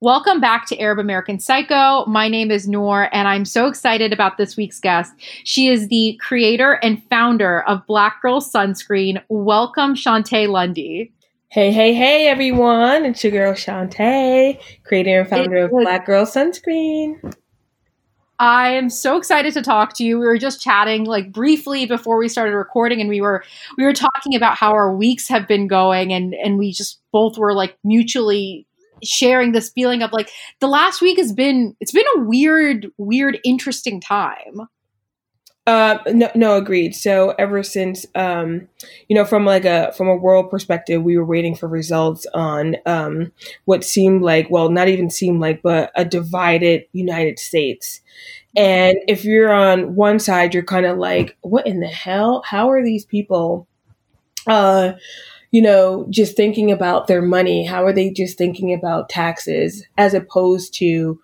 Welcome back to Arab American Psycho. My name is Noor, and I'm so excited about this week's guest. She is the creator and founder of Black Girl Sunscreen. Welcome, Shontay Lundy. Hey, hey, hey, everyone. It's your girl, Shontay, creator and founder of Black Girl Sunscreen. I am so excited to talk to you. We were just chatting like briefly before we started recording and we were we were talking about how our weeks have been going and and we just both were like mutually sharing this feeling of like the last week has been it's been a weird weird interesting time uh, no, no, agreed. So ever since, um, you know, from like a from a world perspective, we were waiting for results on um, what seemed like, well, not even seemed like, but a divided United States. And if you're on one side, you're kind of like, what in the hell? How are these people? Uh, you know, just thinking about their money? How are they just thinking about taxes as opposed to,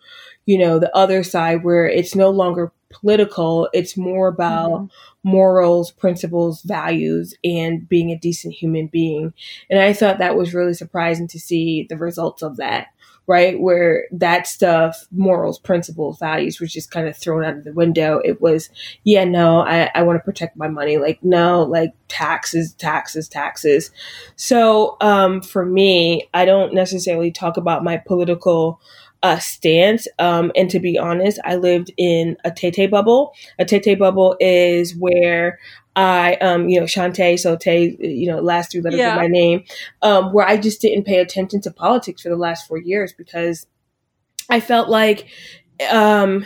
you know, the other side where it's no longer political, it's more about mm-hmm. morals, principles, values, and being a decent human being. And I thought that was really surprising to see the results of that right? Where that stuff, morals, principles, values was just kind of thrown out of the window. It was, yeah, no, I, I want to protect my money. Like, no, like taxes, taxes, taxes. So um, for me, I don't necessarily talk about my political uh, stance. Um, and to be honest, I lived in a Tete bubble. A Tete bubble is where I, um, you know, Shontay, so Tay, you know, last three letters yeah. of my name, um, where I just didn't pay attention to politics for the last four years because I felt like, um,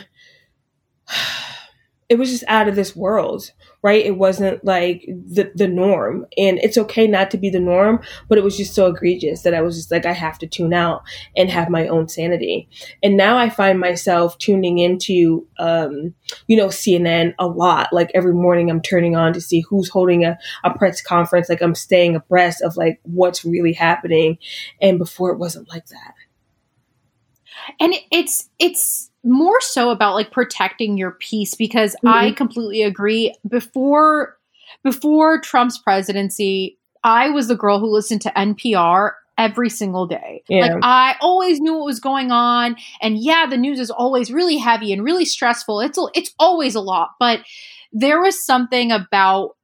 it was just out of this world right? It wasn't like the, the norm. And it's okay not to be the norm, but it was just so egregious that I was just like, I have to tune out and have my own sanity. And now I find myself tuning into, um, you know, CNN a lot. Like every morning I'm turning on to see who's holding a, a press conference. Like I'm staying abreast of like what's really happening. And before it wasn't like that. And it's, it's, more so about like protecting your peace because mm-hmm. I completely agree. Before before Trump's presidency, I was the girl who listened to NPR every single day. Yeah. Like I always knew what was going on and yeah, the news is always really heavy and really stressful. It's it's always a lot, but there was something about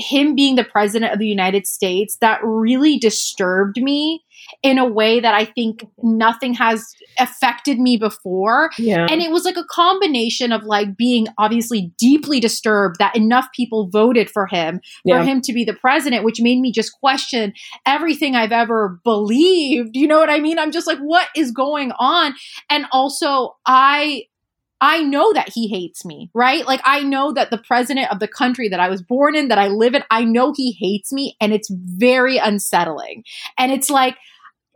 him being the president of the United States that really disturbed me in a way that I think nothing has affected me before. Yeah. And it was like a combination of like being obviously deeply disturbed that enough people voted for him for yeah. him to be the president, which made me just question everything I've ever believed. You know what I mean? I'm just like, what is going on? And also, I I know that he hates me, right? Like, I know that the president of the country that I was born in, that I live in, I know he hates me and it's very unsettling. And it's like,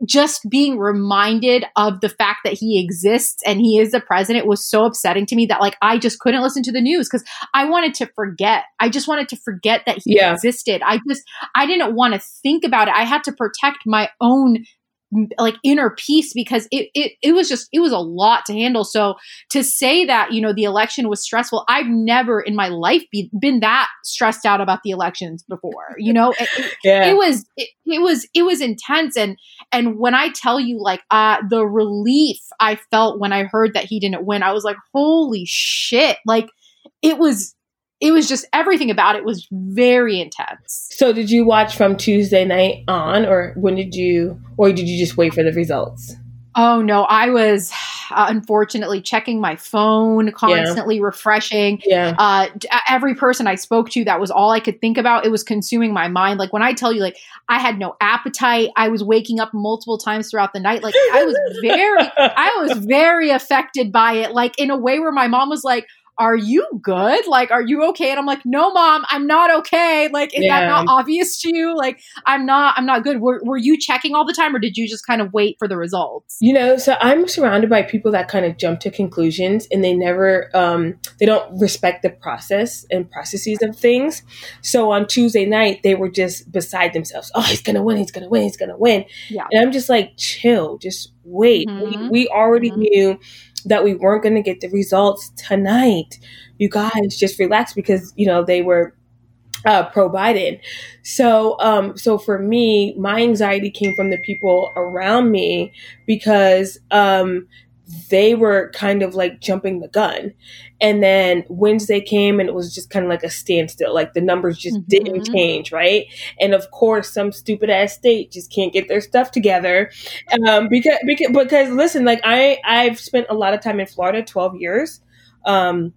just being reminded of the fact that he exists and he is the president was so upsetting to me that like I just couldn't listen to the news because I wanted to forget. I just wanted to forget that he yeah. existed. I just I didn't want to think about it. I had to protect my own like inner peace because it, it it was just it was a lot to handle. So to say that you know the election was stressful i've never in my life be, been that stressed out about the elections before you know? It, yeah. it was it, it, was it was intense. And and when i tell you like uh the relief i felt when i heard that he didn't win i was like holy shit. Like it was it was just everything about it was very intense. So did you watch from Tuesday night on or when did you or did you just wait for the results? Oh no, I was uh, unfortunately checking my phone, constantly yeah. refreshing. Yeah. Uh, every person I spoke to, that was all I could think about. It was consuming my mind. Like when I tell you, like I had no appetite. I was waking up multiple times throughout the night. Like I was very, I was very affected by it. Like in a way where my mom was like, are you good? Like, are you okay? And I'm like, no, mom, I'm not okay. Like, is yeah. that not obvious to you? Like, I'm not, I'm not good. Were, were you checking all the time or did you just kind of wait for the results? You know, so I'm surrounded by people that kind of jump to conclusions and they never, um, they don't respect the process and processes of things. So on Tuesday night, they were just beside themselves. Oh, he's going to win. He's going to win. He's going to win. Yeah. And I'm just like, chill, just wait. Mm-hmm. We, we, already mm-hmm. knew that we weren't going to get the results tonight. You guys just relax because, you know, they were uh, pro Biden. So, um, so for me, my anxiety came from the people around me because um, they were kind of like jumping the gun. And then Wednesday came and it was just kind of like a standstill. Like the numbers just mm-hmm. didn't change, right? And of course, some stupid ass state just can't get their stuff together. Um, because, because, because listen, like I, I've spent a lot of time in Florida, 12 years. Um,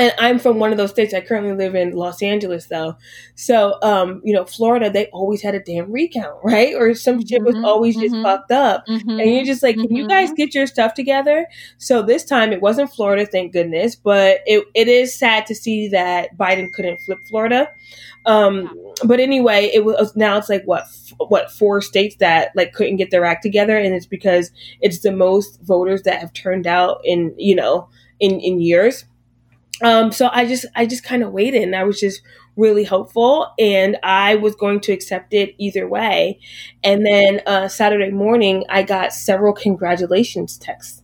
and I'm from one of those states. I currently live in Los Angeles, though. So, um, you know, Florida, they always had a damn recount, right? Or some shit was mm-hmm, always mm-hmm. just fucked up. Mm-hmm, and you're just like, can you guys mm-hmm. get your stuff together? So this time it wasn't Florida, thank goodness. But it, it is sad to see that Biden couldn't flip Florida. Um, but anyway, it was now it's like what what four states that like couldn't get their act together, and it's because it's the most voters that have turned out in you know in in years. Um, so I just I just kind of waited and I was just really hopeful and I was going to accept it either way. And then uh, Saturday morning I got several congratulations texts.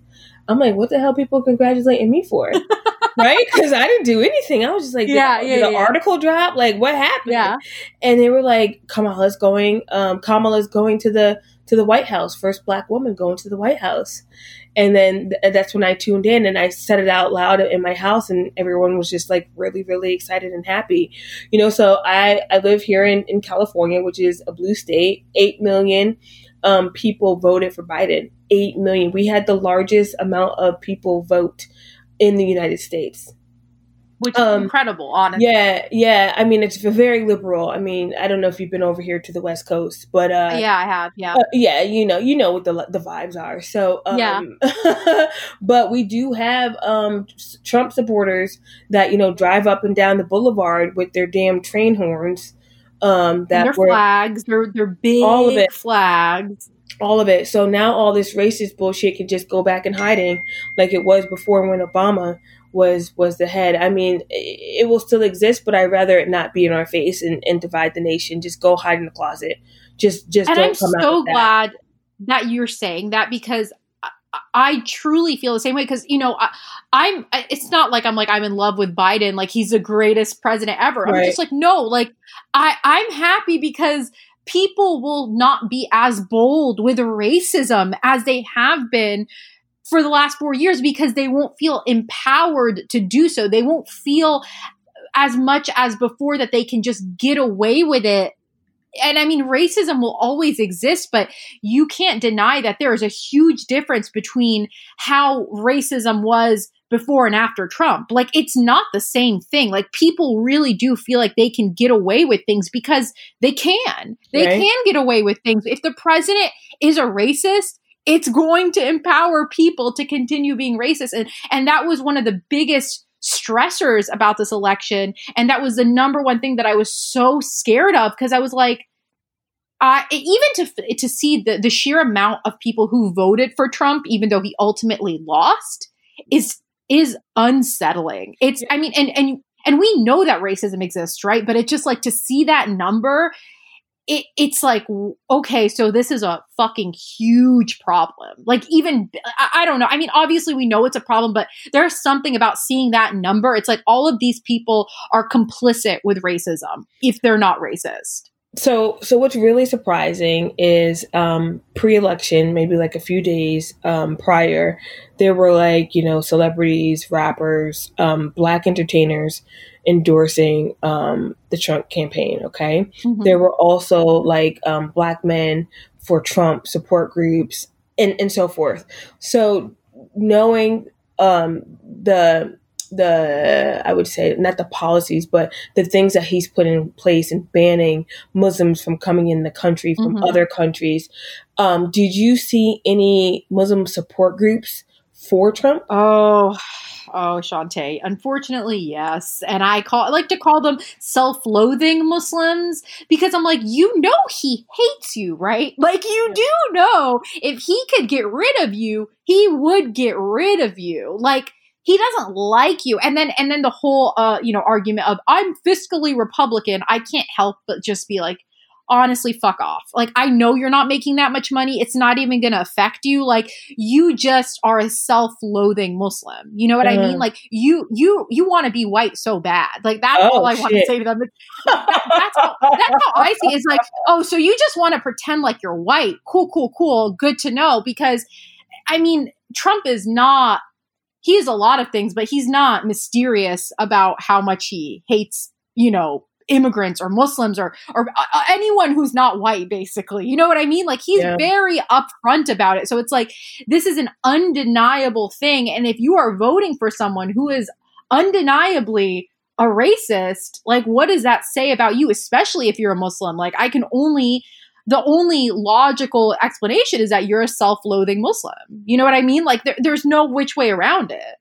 I'm like, what the hell people congratulating me for? right? Because I didn't do anything. I was just like, yeah, did, yeah, did the yeah. article drop? Like, what happened? Yeah. And they were like, Kamala's going, um, Kamala's going to the to the White House, first black woman going to the White House. And then th- that's when I tuned in and I said it out loud in my house, and everyone was just like really, really excited and happy. You know, so I, I live here in, in California, which is a blue state. Eight million um, people voted for Biden. Eight million. We had the largest amount of people vote in the United States which is um, incredible, honestly. Yeah, yeah. I mean, it's very liberal. I mean, I don't know if you've been over here to the West Coast, but uh, yeah, I have. Yeah, uh, yeah. You know, you know what the the vibes are. So um, yeah, but we do have um, Trump supporters that you know drive up and down the boulevard with their damn train horns. Um, that and their were, flags, they're they're big all of it flags all of it. So now all this racist bullshit can just go back in hiding like it was before when Obama was was the head. I mean, it, it will still exist, but I'd rather it not be in our face and, and divide the nation. Just go hide in the closet. Just just and I'm so glad that. that you're saying that because I, I truly feel the same way because you know I, am It's not like I'm like I'm in love with Biden, like he's the greatest president ever. Right. I'm just like no, like I I'm happy because people will not be as bold with racism as they have been for the last four years because they won't feel empowered to do so. They won't feel as much as before that they can just get away with it. And I mean, racism will always exist, but you can't deny that there is a huge difference between how racism was before and after Trump. Like, it's not the same thing. Like, people really do feel like they can get away with things because they can. They right. can get away with things. If the president is a racist, it's going to empower people to continue being racist. And, and that was one of the biggest stressors about this election. And that was the number one thing that I was so scared of because I was like, uh, even to to see the, the sheer amount of people who voted for Trump, even though he ultimately lost, is is unsettling. It's I mean, and and and we know that racism exists, right? But it's just like to see that number it, it's like okay so this is a fucking huge problem. Like even I, I, don't know. I mean obviously we know it's a problem but there's something about seeing that number. It's like all of these people are complicit with racism if they're not racist. So so what's really surprising is um pre-election maybe like a few days um prior there were like you know celebrities rappers um black entertainers endorsing um, the Trump campaign. Okay, mm-hmm. there were also like um, black men for Trump support groups and and so forth. So knowing um, the the I would say not the policies, but the things that he's put in place in banning Muslims from coming in the country from mm-hmm. other countries. Um, did you see any Muslim support groups for Trump? Oh, Oh, Shontay. Unfortunately, yes. And I call I like to call them self-loathing Muslims because I'm like, you know he hates you, right? Like you do know if he could get rid of you, he would get rid of you. Like he doesn't like you. And then and then the whole uh, you know, argument of I'm fiscally Republican, I can't help but just be like, honestly fuck off. Like i know you're not making that much money. It's not even going to affect you. Like you just are a self-loathing muslim. You know what uh, i mean? Uh-huh. like you you you want to be white so bad. Like that's oh, all i want to say to them. That, that's, how, that's how i see it. it's like oh so you just want to pretend like you're white. Cool cool cool. Good to know. Because i mean trump is not he is a lot of things but he's not mysterious about how much he hates you know immigrants or Muslims or or uh, uh, anyone who's not white basically. You know what I mean? Like he's yeah. very upfront about it. So it's like this is an undeniable thing and if you are voting for someone who is undeniably a racist, like what does that say about you especially if you're a Muslim? Like I can only the only logical explanation is that you're a self-loathing Muslim. You know what I mean? Like there, there's no which way around it.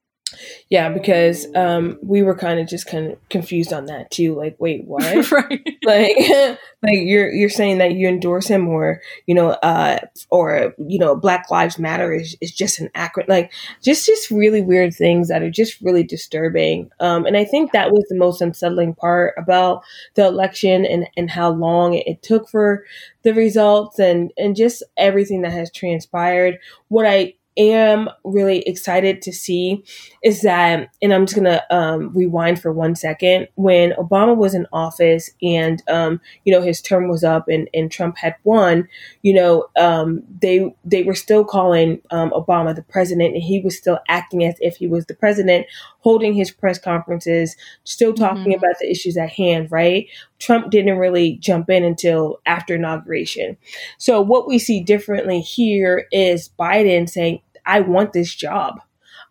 Yeah, because um, we were kind of just kind of confused on that too. Like, wait, what? right? Like, like you're you're saying that you endorse him, or you know, uh, or you know, Black Lives Matter is, is just an acronym. Like, just just really weird things that are just really disturbing. Um, and I think that was the most unsettling part about the election and and how long it, it took for the results and and just everything that has transpired. What I am really excited to see is that, and I'm just gonna um, rewind for one second. When Obama was in office and um, you know his term was up and, and Trump had won, you know um, they they were still calling um, Obama the president, and he was still acting as if he was the president, holding his press conferences, still talking mm-hmm. about the issues at hand. Right? Trump didn't really jump in until after inauguration. So what we see differently here is Biden saying, I want this job.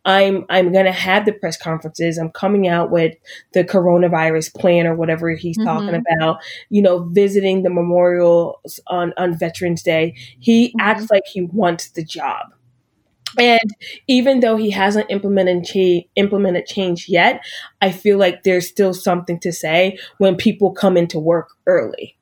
I'm I'm gonna have the press conferences. I'm coming out with the coronavirus plan or whatever he's mm-hmm. talking about. You know, visiting the memorials on on Veterans Day. He mm-hmm. acts like he wants the job. And even though he hasn't implemented cha- implemented change yet, I feel like there's still something to say when people come into work early.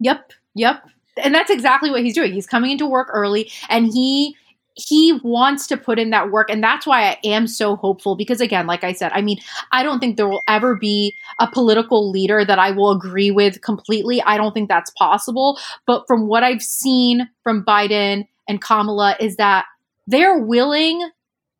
Yep, yep. And that's exactly what he's doing. He's coming into work early and he he wants to put in that work and that's why i am so hopeful because again like i said i mean i don't think there will ever be a political leader that i will agree with completely i don't think that's possible but from what i've seen from biden and kamala is that they're willing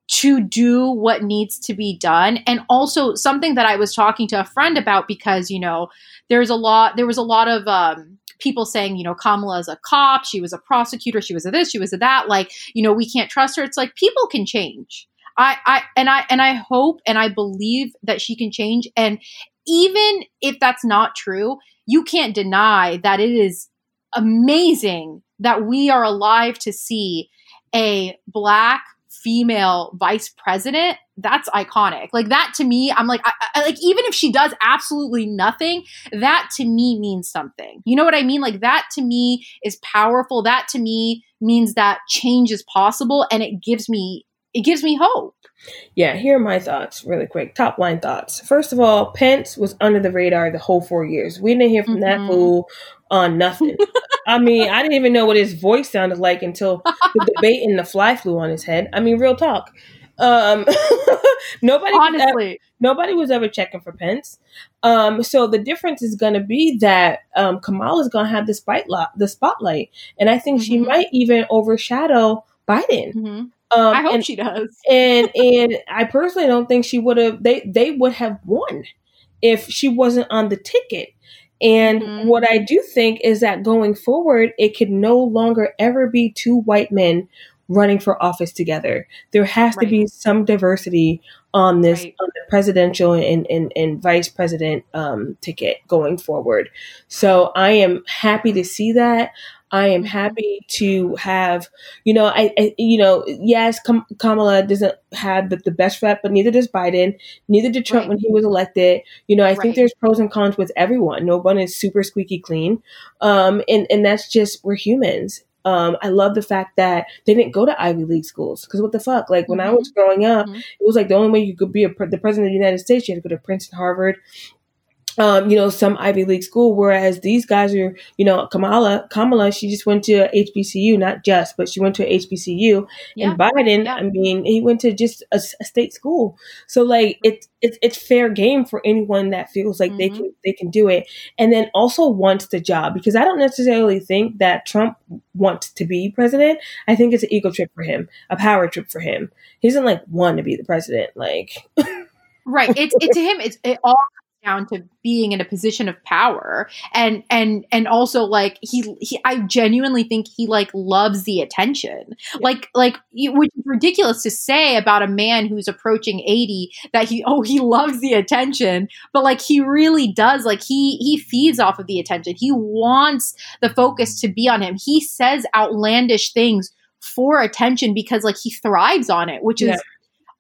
to do what needs to be done and also something that i was talking to a friend about because you know there's a lot there was a lot of um people saying, you know, Kamala is a cop, she was a prosecutor, she was a this, she was a that, like, you know, we can't trust her. It's like people can change. I, I and I and I hope and I believe that she can change. And even if that's not true, you can't deny that it is amazing that we are alive to see a black female vice president that's iconic. Like that to me i'm like I, I, like even if she does absolutely nothing that to me means something. You know what i mean? Like that to me is powerful. That to me means that change is possible and it gives me it gives me hope yeah, here are my thoughts really quick. Top line thoughts. First of all, Pence was under the radar the whole four years. We didn't hear from mm-hmm. that fool on nothing. I mean, I didn't even know what his voice sounded like until the debate and the fly flew on his head. I mean, real talk. Um, nobody honestly was ever, nobody was ever checking for Pence. Um, so the difference is going to be that um, Kamala is going to have the spotlight, the spotlight, and I think mm-hmm. she might even overshadow Biden. Mm-hmm. Um, I hope and, she does. and and I personally don't think she would have. They they would have won if she wasn't on the ticket. And mm-hmm. what I do think is that going forward, it could no longer ever be two white men running for office together. There has right. to be some diversity on this right. on the presidential and, and, and vice president um, ticket going forward. So I am happy to see that. I am happy to have, you know, I, I you know, yes, Kam- Kamala doesn't have the, the, best rep, but neither does Biden, neither did Trump right. when he was elected. You know, I right. think there's pros and cons with everyone. No one is super squeaky clean, um, and and that's just we're humans. Um, I love the fact that they didn't go to Ivy League schools because what the fuck? Like when mm-hmm. I was growing up, mm-hmm. it was like the only way you could be a, the president of the United States, you had to go to Princeton, Harvard, um, you know, some Ivy League school, whereas these guys are, you know, Kamala, Kamala, she just went to HBCU, not just, but she went to HBCU. Yeah. And Biden, yeah. I mean, he went to just a, a, state school. So like, it's it's it's fair game for anyone that feels like mm-hmm. they can they can do it, and then also wants the job because I don't necessarily think that Trump wants to be president. I think it's an ego trip for him, a power trip for him. He doesn't like want to be the president, like. right. It's it, to him. It's it all down to being in a position of power. And and and also like he he I genuinely think he like loves the attention. Yeah. like like which is ridiculous to say about a man who's approaching 80 that he oh he loves the attention but like he really does. Like he he feeds off of the attention. He wants the focus to be on him. He says outlandish things for attention because like he thrives on it which is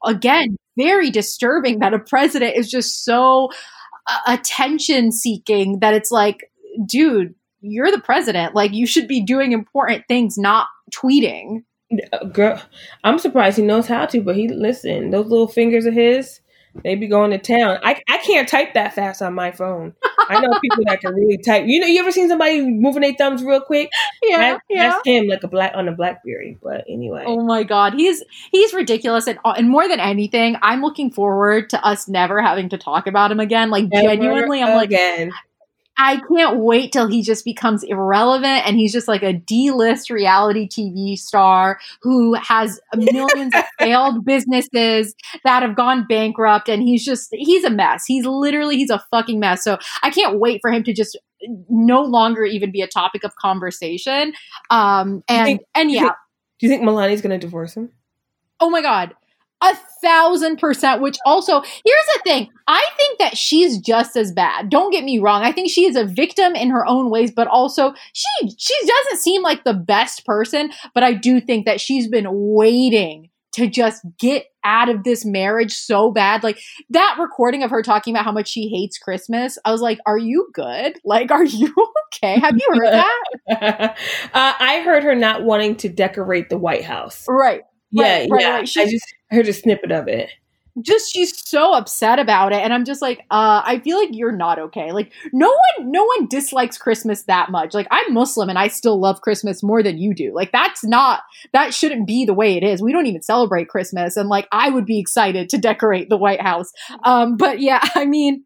again very disturbing that a president is just so attention seeking that it's like, dude, you're the president. Like, you should be doing important things, not tweeting. Girl, I'm surprised he knows how to, but he listen. Those little fingers of his, they be going to town. I I can't type that fast on my phone. I know people that can really type. You know, you ever seen somebody moving their thumbs real quick? Yeah, that, yeah. That's him, like a black on a BlackBerry. But anyway. Oh my god, he's he's ridiculous, and and more than anything, I'm looking forward to us never having to talk about him again. Like never genuinely, I'm again. like. I can't wait till he just becomes irrelevant and he's just like a D list reality TV star who has millions of failed businesses that have gone bankrupt and he's just, he's a mess. He's literally, he's a fucking mess. So I can't wait for him to just no longer even be a topic of conversation. Um, and, think, and yeah. Do you think Melania's going to divorce him? Oh my God a thousand percent. Which also, here's the thing I think that she's just as bad. Don't get me wrong. I think she is a victim in her own ways, but also she she doesn't seem like the best person. But I do think that she's been waiting to just get out of this marriage so bad. Like that recording of her talking about how much she hates Christmas. I was like, are you good? Like, are you okay? Have you heard that? uh, I heard her not wanting to decorate the White House. Right. Yeah, right, yeah. Right. I just heard a snippet of it. Just she's so upset about it, and I'm just like, uh, I feel like you're not okay. Like no one, no one dislikes Christmas that much. Like I'm Muslim and I still love Christmas more than you do. Like that's not that shouldn't be the way it is. We don't even celebrate Christmas, and like I would be excited to decorate the White House. Um, but yeah, I mean,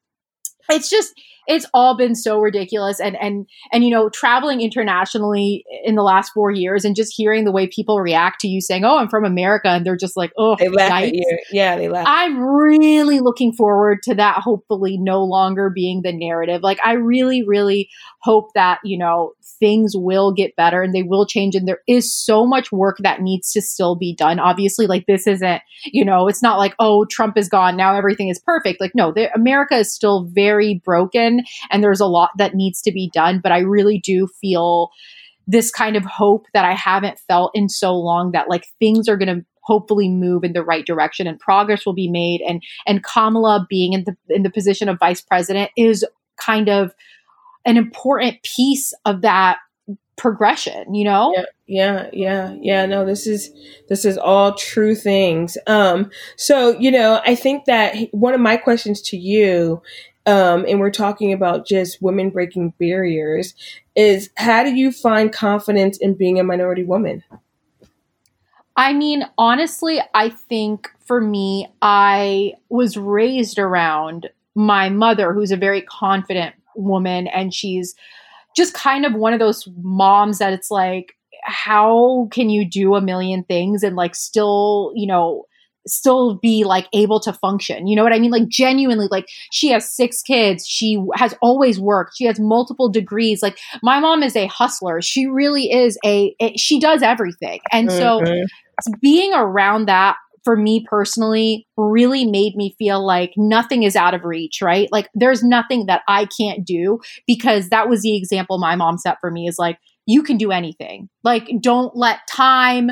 it's just it's all been so ridiculous. And and and you know traveling internationally in the last four years and just hearing the way people react to you saying oh i'm from america and they're just like oh they laugh at you. Yeah they laugh. I'm really looking forward to that hopefully no longer being the narrative. Like i really really hope that you know things will get better and they will change and there is so much work that needs to still be done. Obviously like this isn't you know it's not like oh trump is gone. Now everything is perfect. Like no america is still very broken and there's a lot that needs to be done. But I really do feel this kind of hope that I haven't felt in so long that like things are going to hopefully move in the right direction and progress will be made. And and Kamala being in the in the position of vice president is kind of an important piece of that progression you know? Yeah yeah yeah yeah. No this is this is all true things. Um so you know i think that one of my questions to you um, and we're talking about just women breaking barriers, is how do you find confidence in being a minority woman? I mean, honestly, I think for me, I was raised around my mother, who's a very confident woman, and she's just kind of one of those moms that it's like, how can you do a million things and like still, you know, still be like able to function. You know what I mean? Like genuinely, like she has six kids. She has always worked. She has multiple degrees. Like my mom is a hustler. She really is a, a she does everything. And so mm-hmm. being around that for me personally really made me feel like nothing is out of reach, right? Like there's nothing that I can't do because that was the example my mom set for me is like, you can do anything. Like, don't let time,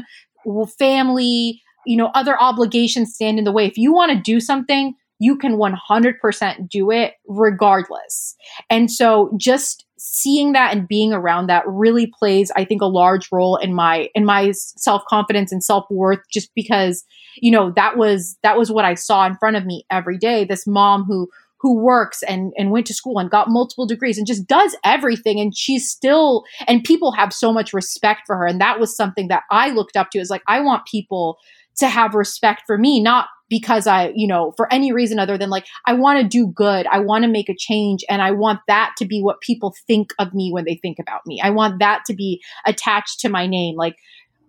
family, you know, other obligations stand in the way. If you want to do something, you can 100% do it regardless. And so just seeing that and being around that really plays I think a large role in my in my self-confidence and self-worth just because you know that was that was what I saw in front of me every day this mom who who works and and went to school and got multiple degrees and just does everything and she's still and people have so much respect for her and that was something that I looked up to is like I want people to have respect for me not because I, you know, for any reason other than like, I want to do good. I want to make a change. And I want that to be what people think of me when they think about me. I want that to be attached to my name. Like,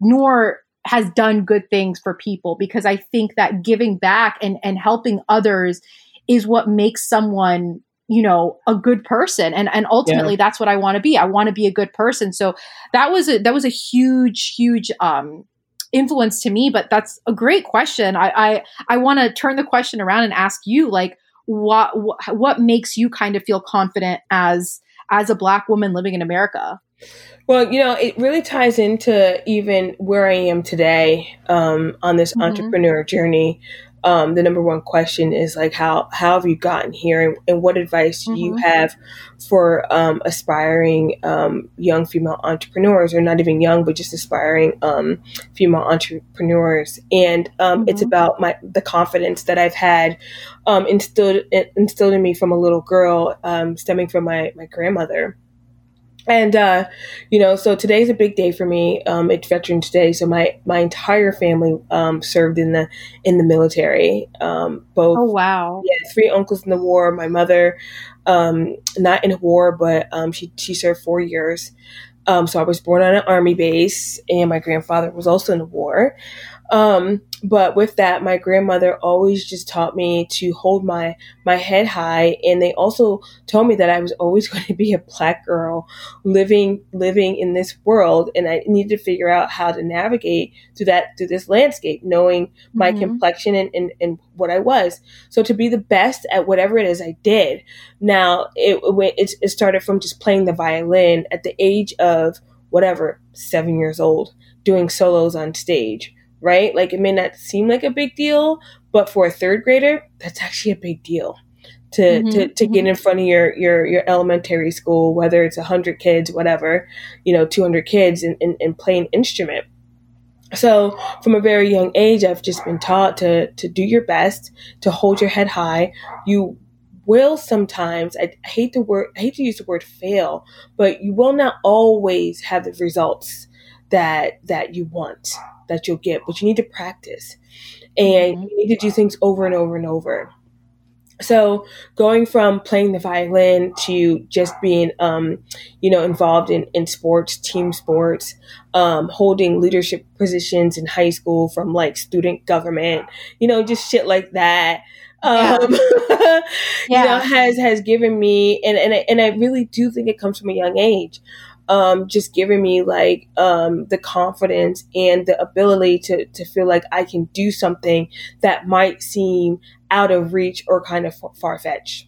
Noor has done good things for people because I think that giving back and, and helping others is what makes someone you know a good person and and ultimately yeah. that's what i want to be i want to be a good person so that was a that was a huge huge um influence to me but that's a great question. I i, I want to turn the question around and ask you like what what makes you kind of feel confident as as a black woman living in america? Well you know it really ties into even where i am today um, on this mm-hmm. entrepreneur journey um, the number one question is like how how have you gotten here and, and what advice do mm-hmm. you have for um, aspiring um, young female entrepreneurs or not even young but just aspiring um, female entrepreneurs and um, mm-hmm. it's about my the confidence that I've had um, instilled instilled in me from a little girl stemming from my my grandmother and uh, you know, so today's a big day for me. Um, it's Veterans Day, so my my entire family um, served in the in the military. Um, both. Oh wow! Yeah, three uncles in the war. My mother, um, not in war, but um, she she served four years. Um, so I was born on an army base, and my grandfather was also in the war. Um, but with that, my grandmother always just taught me to hold my my head high, and they also told me that I was always going to be a black girl living living in this world, and I needed to figure out how to navigate through that through this landscape, knowing my mm-hmm. complexion and, and, and what I was. So to be the best at whatever it is I did. Now it it, it started from just playing the violin at the age of whatever seven years old, doing solos on stage right? Like it may not seem like a big deal, but for a third grader, that's actually a big deal. To, mm-hmm, to, to mm-hmm. get in front of your, your, your elementary school, whether it's 100 kids, whatever, you know, 200 kids, and, and, and play an instrument. So, from a very young age, I've just been taught to, to do your best, to hold your head high. You will sometimes I, I hate the word I hate to use the word fail, but you will not always have the results that that you want that you'll get, but you need to practice and mm-hmm. you need to do things over and over and over. So going from playing the violin to just being, um, you know, involved in, in sports, team sports, um, holding leadership positions in high school from like student government, you know, just shit like that. Um, yeah. you know, has, has given me, and, and, I, and I really do think it comes from a young age um, just giving me like um, the confidence and the ability to, to feel like I can do something that might seem out of reach or kind of far fetched.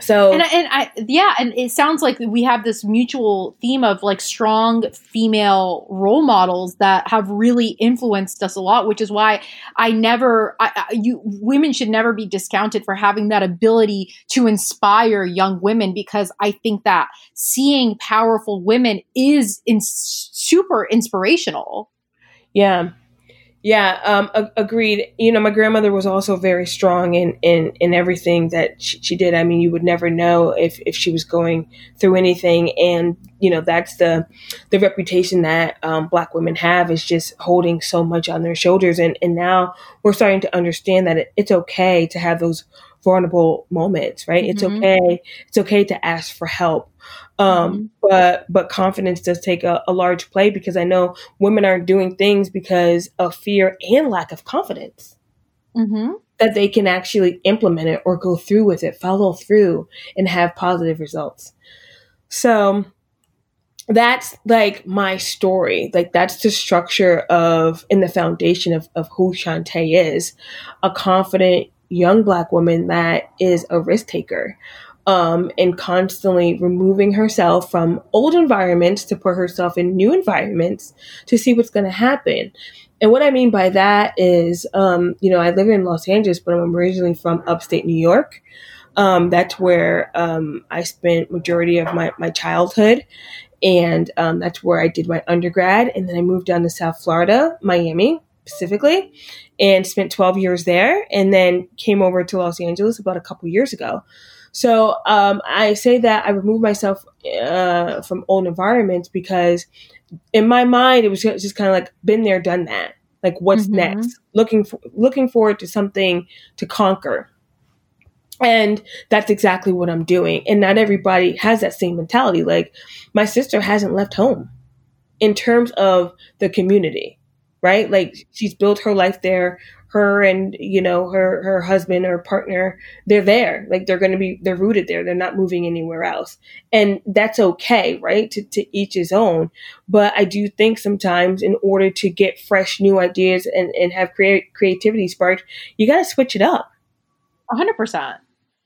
So and I, and I yeah, and it sounds like we have this mutual theme of like strong female role models that have really influenced us a lot, which is why I never I, I, you women should never be discounted for having that ability to inspire young women because I think that seeing powerful women is in, super inspirational. Yeah. Yeah, um, a- agreed. You know, my grandmother was also very strong in, in, in everything that she, she, did. I mean, you would never know if, if she was going through anything. And, you know, that's the, the reputation that um, Black women have is just holding so much on their shoulders. And, and now we're starting to understand that it, it's okay to have those vulnerable moments, right? Mm-hmm. It's okay. It's okay to ask for help. Um, but but confidence does take a, a, large play because I know women aren't doing things because of fear and lack of confidence. Mm-hmm. That they can actually implement it or go through with it, follow through, and have positive results. So that's like my story. Like that's the structure of in the foundation of, of who Shontay is, a confident young black woman that is a risk taker um, and constantly removing herself from old environments to put herself in new environments to see what's going to happen. And what I mean by that is, um, you know, I live in Los Angeles, but I'm originally from upstate New York. Um, that's where um, I spent majority of my, my childhood, and um, that's where I did my undergrad. And then I moved down to South Florida, Miami, specifically and spent 12 years there and then came over to Los Angeles about a couple years ago. So um, I say that I removed myself uh, from old environments because in my mind it was just kind of like been there, done that. Like what's mm-hmm. next? Looking for, looking forward to something to conquer. And that's exactly what I'm doing. And not everybody has that same mentality. Like my sister hasn't left home in terms of the community, right? Like she's built her life there. Her and, you know, her, her husband or partner, they're there. Like they're going to be, they're rooted there. They're not moving anywhere else. And that's okay, right? To, to each his own. But I do think sometimes in order to get fresh new ideas and, and have create, creativity sparked, you got to switch it up. A hundred percent.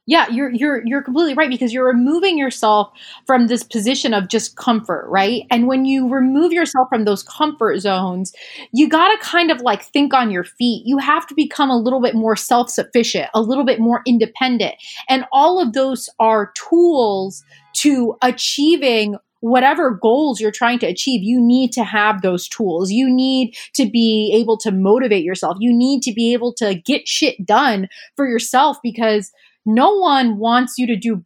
Yeah, you're you're you're completely right because you're removing yourself from this position of just comfort, right? And when you remove yourself from those comfort zones, you got to kind of like think on your feet. You have to become a little bit more self-sufficient, a little bit more independent. And all of those are tools to achieving whatever goals you're trying to achieve, you need to have those tools. You need to be able to motivate yourself. You need to be able to get shit done for yourself because no one wants you to do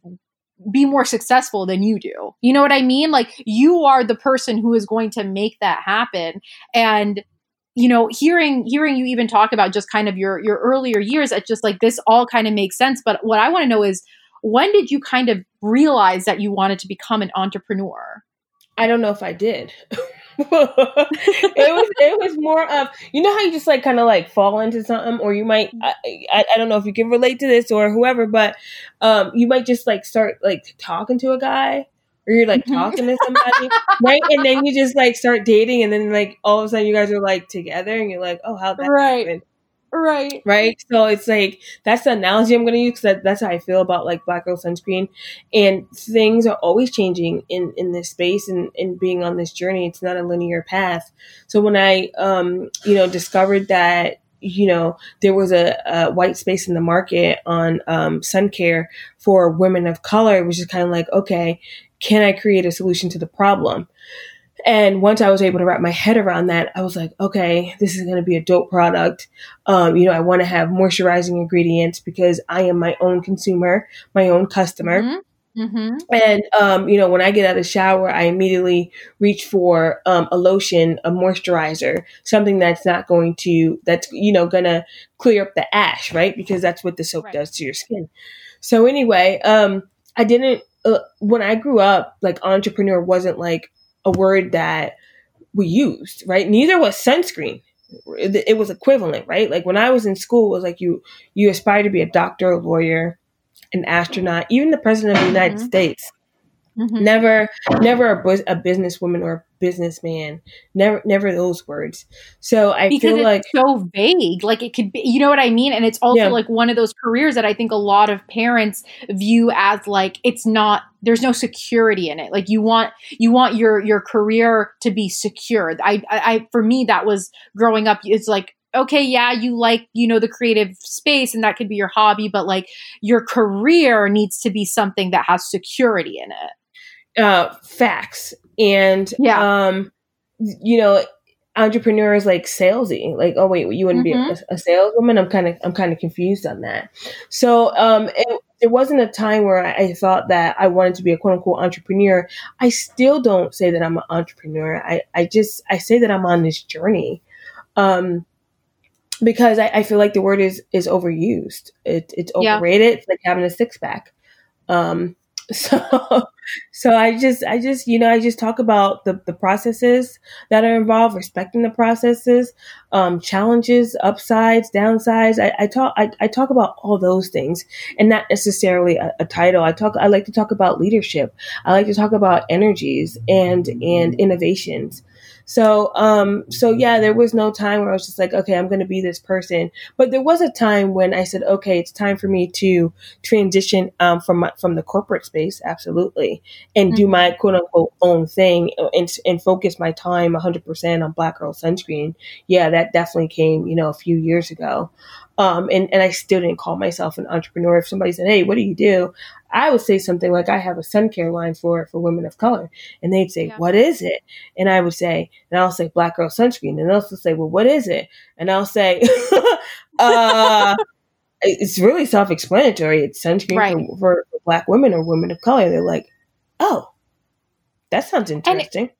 be more successful than you do. You know what I mean? Like you are the person who is going to make that happen. And you know, hearing hearing you even talk about just kind of your your earlier years, it's just like this all kind of makes sense. But what I want to know is when did you kind of realize that you wanted to become an entrepreneur? I don't know if I did. it was it was more of you know how you just like kind of like fall into something or you might I, I, I don't know if you can relate to this or whoever but um you might just like start like talking to a guy or you're like mm-hmm. talking to somebody right and then you just like start dating and then like all of a sudden you guys are like together and you're like oh how that right happen? Right. Right. So it's like that's the analogy I'm going to use because that, that's how I feel about like Black Girl Sunscreen. And things are always changing in in this space and and being on this journey. It's not a linear path. So when I um you know discovered that you know there was a, a white space in the market on um, sun care for women of color, was just kind of like okay, can I create a solution to the problem? And once I was able to wrap my head around that, I was like, okay, this is going to be a dope product. Um, you know, I want to have moisturizing ingredients because I am my own consumer, my own customer. Mm-hmm. Mm-hmm. And um, you know, when I get out of the shower, I immediately reach for um, a lotion, a moisturizer, something that's not going to that's you know gonna clear up the ash, right? Because that's what the soap right. does to your skin. So anyway, um, I didn't uh, when I grew up, like entrepreneur wasn't like a word that we used, right? Neither was sunscreen. It, it, was equivalent, right? Like when I was in school, it was like you you aspire to be a doctor, a lawyer, an astronaut, even the president of the United mm-hmm. States. Mm-hmm. Never, never a, bu- a businesswoman or a businessman. Never, never those words. So I because feel like it's so vague. Like it could be, you know what I mean? And it's also yeah. like one of those careers that I think a lot of parents view as like it's not. There's no security in it. Like you want, you want your your career to be secure. I, I, I for me that was growing up. It's like okay, yeah, you like, you know, the creative space and that could be your hobby, but like your career needs to be something that has security in it uh, facts and yeah. um, you know, entrepreneurs like salesy. Like, oh wait, you wouldn't mm-hmm. be a, a, saleswoman. I'm kind of I'm kind of confused on that. So um, it, there wasn't a time where I, I, thought that I wanted to be a quote unquote entrepreneur. I still don't say that I'm an entrepreneur. I I just I say that I'm on this journey. Um, because I, I feel like the word is is overused. It, it's overrated. Yeah. It's like having a six pack. Um, so so i just i just you know i just talk about the, the processes that are involved respecting the processes um, challenges upsides downsides. I, I talk I, I, talk about all those things and not necessarily a, a, title. I talk i like to talk about leadership. I like to talk about energies and and innovations so, um, so yeah, there was no time where I was just like, okay, I'm going to be this person. But there was a time when I said, okay, it's time for me to transition um, from my, from the corporate space, absolutely, and mm-hmm. do my quote unquote own thing and, and focus my time 100% on Black Girl Sunscreen. Yeah, that definitely came, you know, a few years ago. Um, and, and I still didn't call myself an entrepreneur. If somebody said, Hey, what do you do? I would say something like, I have a sun care line for, for women of color. And they'd say, yeah. what is it? And I would say, and I'll say black girl sunscreen. And they'll say, well, what is it? And I'll say, uh, it's really self-explanatory. It's sunscreen right. for, for, black women or women of color. They're like, oh, that sounds interesting. And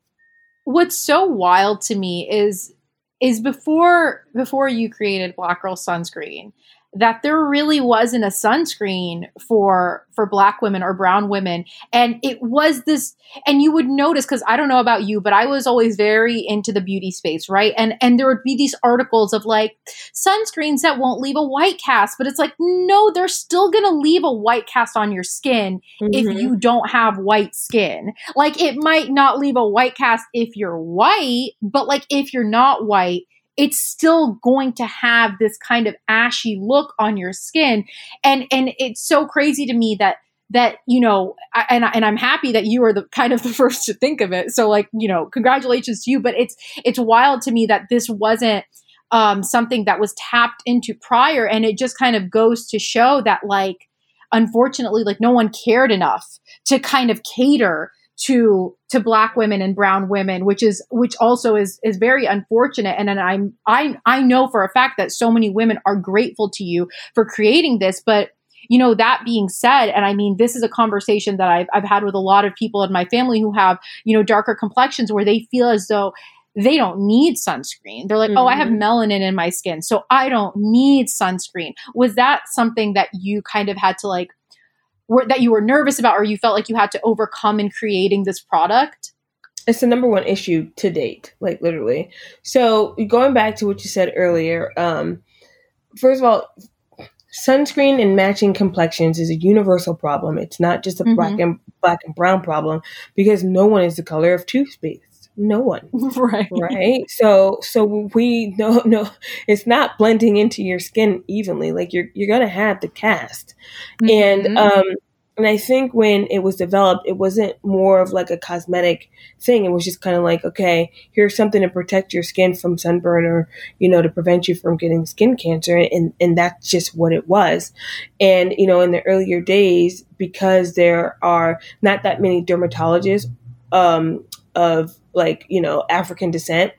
what's so wild to me is is before before you created Black Girl Sunscreen, that there really wasn't a sunscreen for for black women or brown women. And it was this and you would notice cuz I don't know about you but I was always very into the beauty space right? And and there would be these articles of like sunscreens that won't leave a white cast but it's like no they're still going to leave a white cast on your skin mm-hmm. if you don't have white skin. Like it might not leave a white cast if you're white but like if you're not white it's still going to have this kind of ashy look on your skin. And and it's so crazy to me that that you know I, and and I'm happy that you are the kind of the first to think of it. So like you know congratulations to you. But it's it's wild to me that this wasn't um, something that was tapped into prior. And it just kind of goes to show that like unfortunately like no one cared enough to kind of cater to to black women and brown women which is which also is is very unfortunate and, and i'm i i know for a fact that so many women are grateful to you for creating this but you know that being said and i mean this is a conversation that I've, I've had with a lot of people in my family who have you know darker complexions where they feel as though they don't need sunscreen. They're like, mm-hmm. oh, I have mm-hmm. melanin in my skin, so I don't need sunscreen. Was that something that you kind of had to like were, that you were nervous about or you felt like you had to overcome in creating this product? It's the number one issue to date, like literally. So going back to what you said earlier, um, first of all, sunscreen and matching complexions is a universal problem. It's not just a mm-hmm. black and black and brown problem because no one is the color of toothpaste. No one. Right. Right. So so we no no it's not blending into your skin evenly. Like you're you're gonna have the cast. Mm-hmm. And um and I think when it was developed, it wasn't more of like a cosmetic thing. It was just kind of like, okay, here's something to protect your skin from sunburn or, you know, to prevent you from getting skin cancer. And, and that's just what it was. And, you know, in the earlier days, because there are not that many dermatologists, um, of like, you know, African descent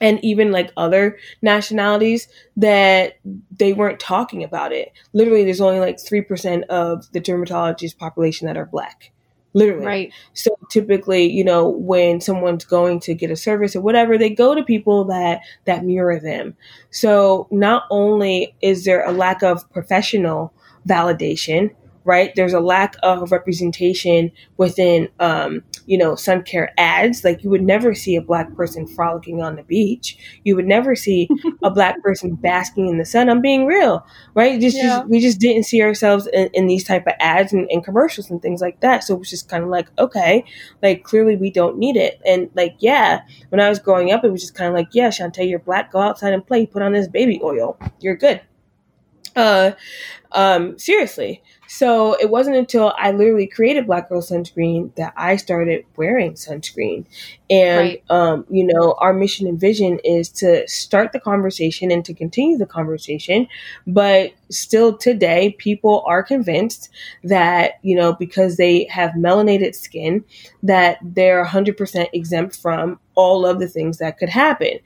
and even like other nationalities that they weren't talking about it. Literally, there's only like 3% of the dermatologist population that are black. Literally. Right. So typically, you know, when someone's going to get a service or whatever, they go to people that that mirror them. So not only is there a lack of professional validation, right? There's a lack of representation within, um, you know, sun care ads. Like you would never see a black person frolicking on the beach. You would never see a black person basking in the sun. I'm being real, right? Just, yeah. just we just didn't see ourselves in, in these type of ads and, and, commercials and things like that. So it was just kind of like, okay, like clearly we don't need it. And like, yeah, when I was growing up, it was just kind of like, yeah, Shontay, you're black. Go outside and play. Put on this baby oil. You're good. Uh, um, seriously. So it wasn't until I literally created Black Girl Sunscreen that I started wearing sunscreen. And, right. um, you know, our mission and vision is to start the conversation and to continue the conversation. But still today, people are convinced that, you know, because they have melanated skin, that they're 100% exempt from all of the things that could happen.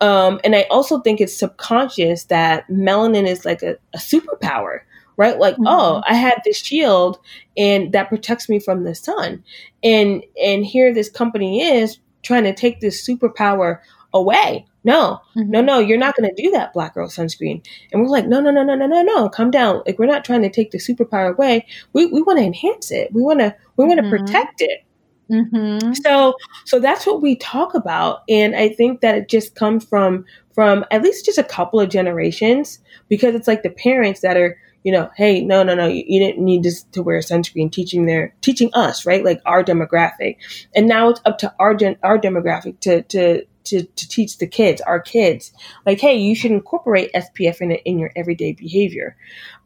Um, and I also think it's subconscious that melanin is like a, a superpower right? Like, mm-hmm. oh, I have this shield and that protects me from the sun. And and here this company is trying to take this superpower away. No, mm-hmm. no, no, you're not going to do that, Black Girl Sunscreen. And we're like, no, no, no, no, no, no, no, calm down. Like, we're not trying to take the superpower away. We, we want to enhance it. We want to, we want to mm-hmm. protect it. Mm-hmm. So, so that's what we talk about, and I think that it just comes from from at least just a couple of generations because it's like the parents that are you know, hey, no, no, no, you, you didn't need to, to wear sunscreen, teaching their, teaching us, right? Like our demographic. And now it's up to our, gen, our demographic to, to, to, to teach the kids, our kids, like, hey, you should incorporate SPF in, in your everyday behavior.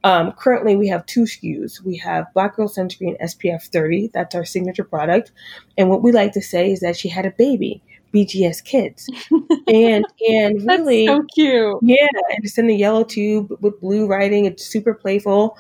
Um, currently, we have two SKUs. We have Black Girl Sunscreen SPF 30. That's our signature product. And what we like to say is that she had a baby BGS Kids, and and really so cute. Yeah, and it's in the yellow tube with blue writing. It's super playful.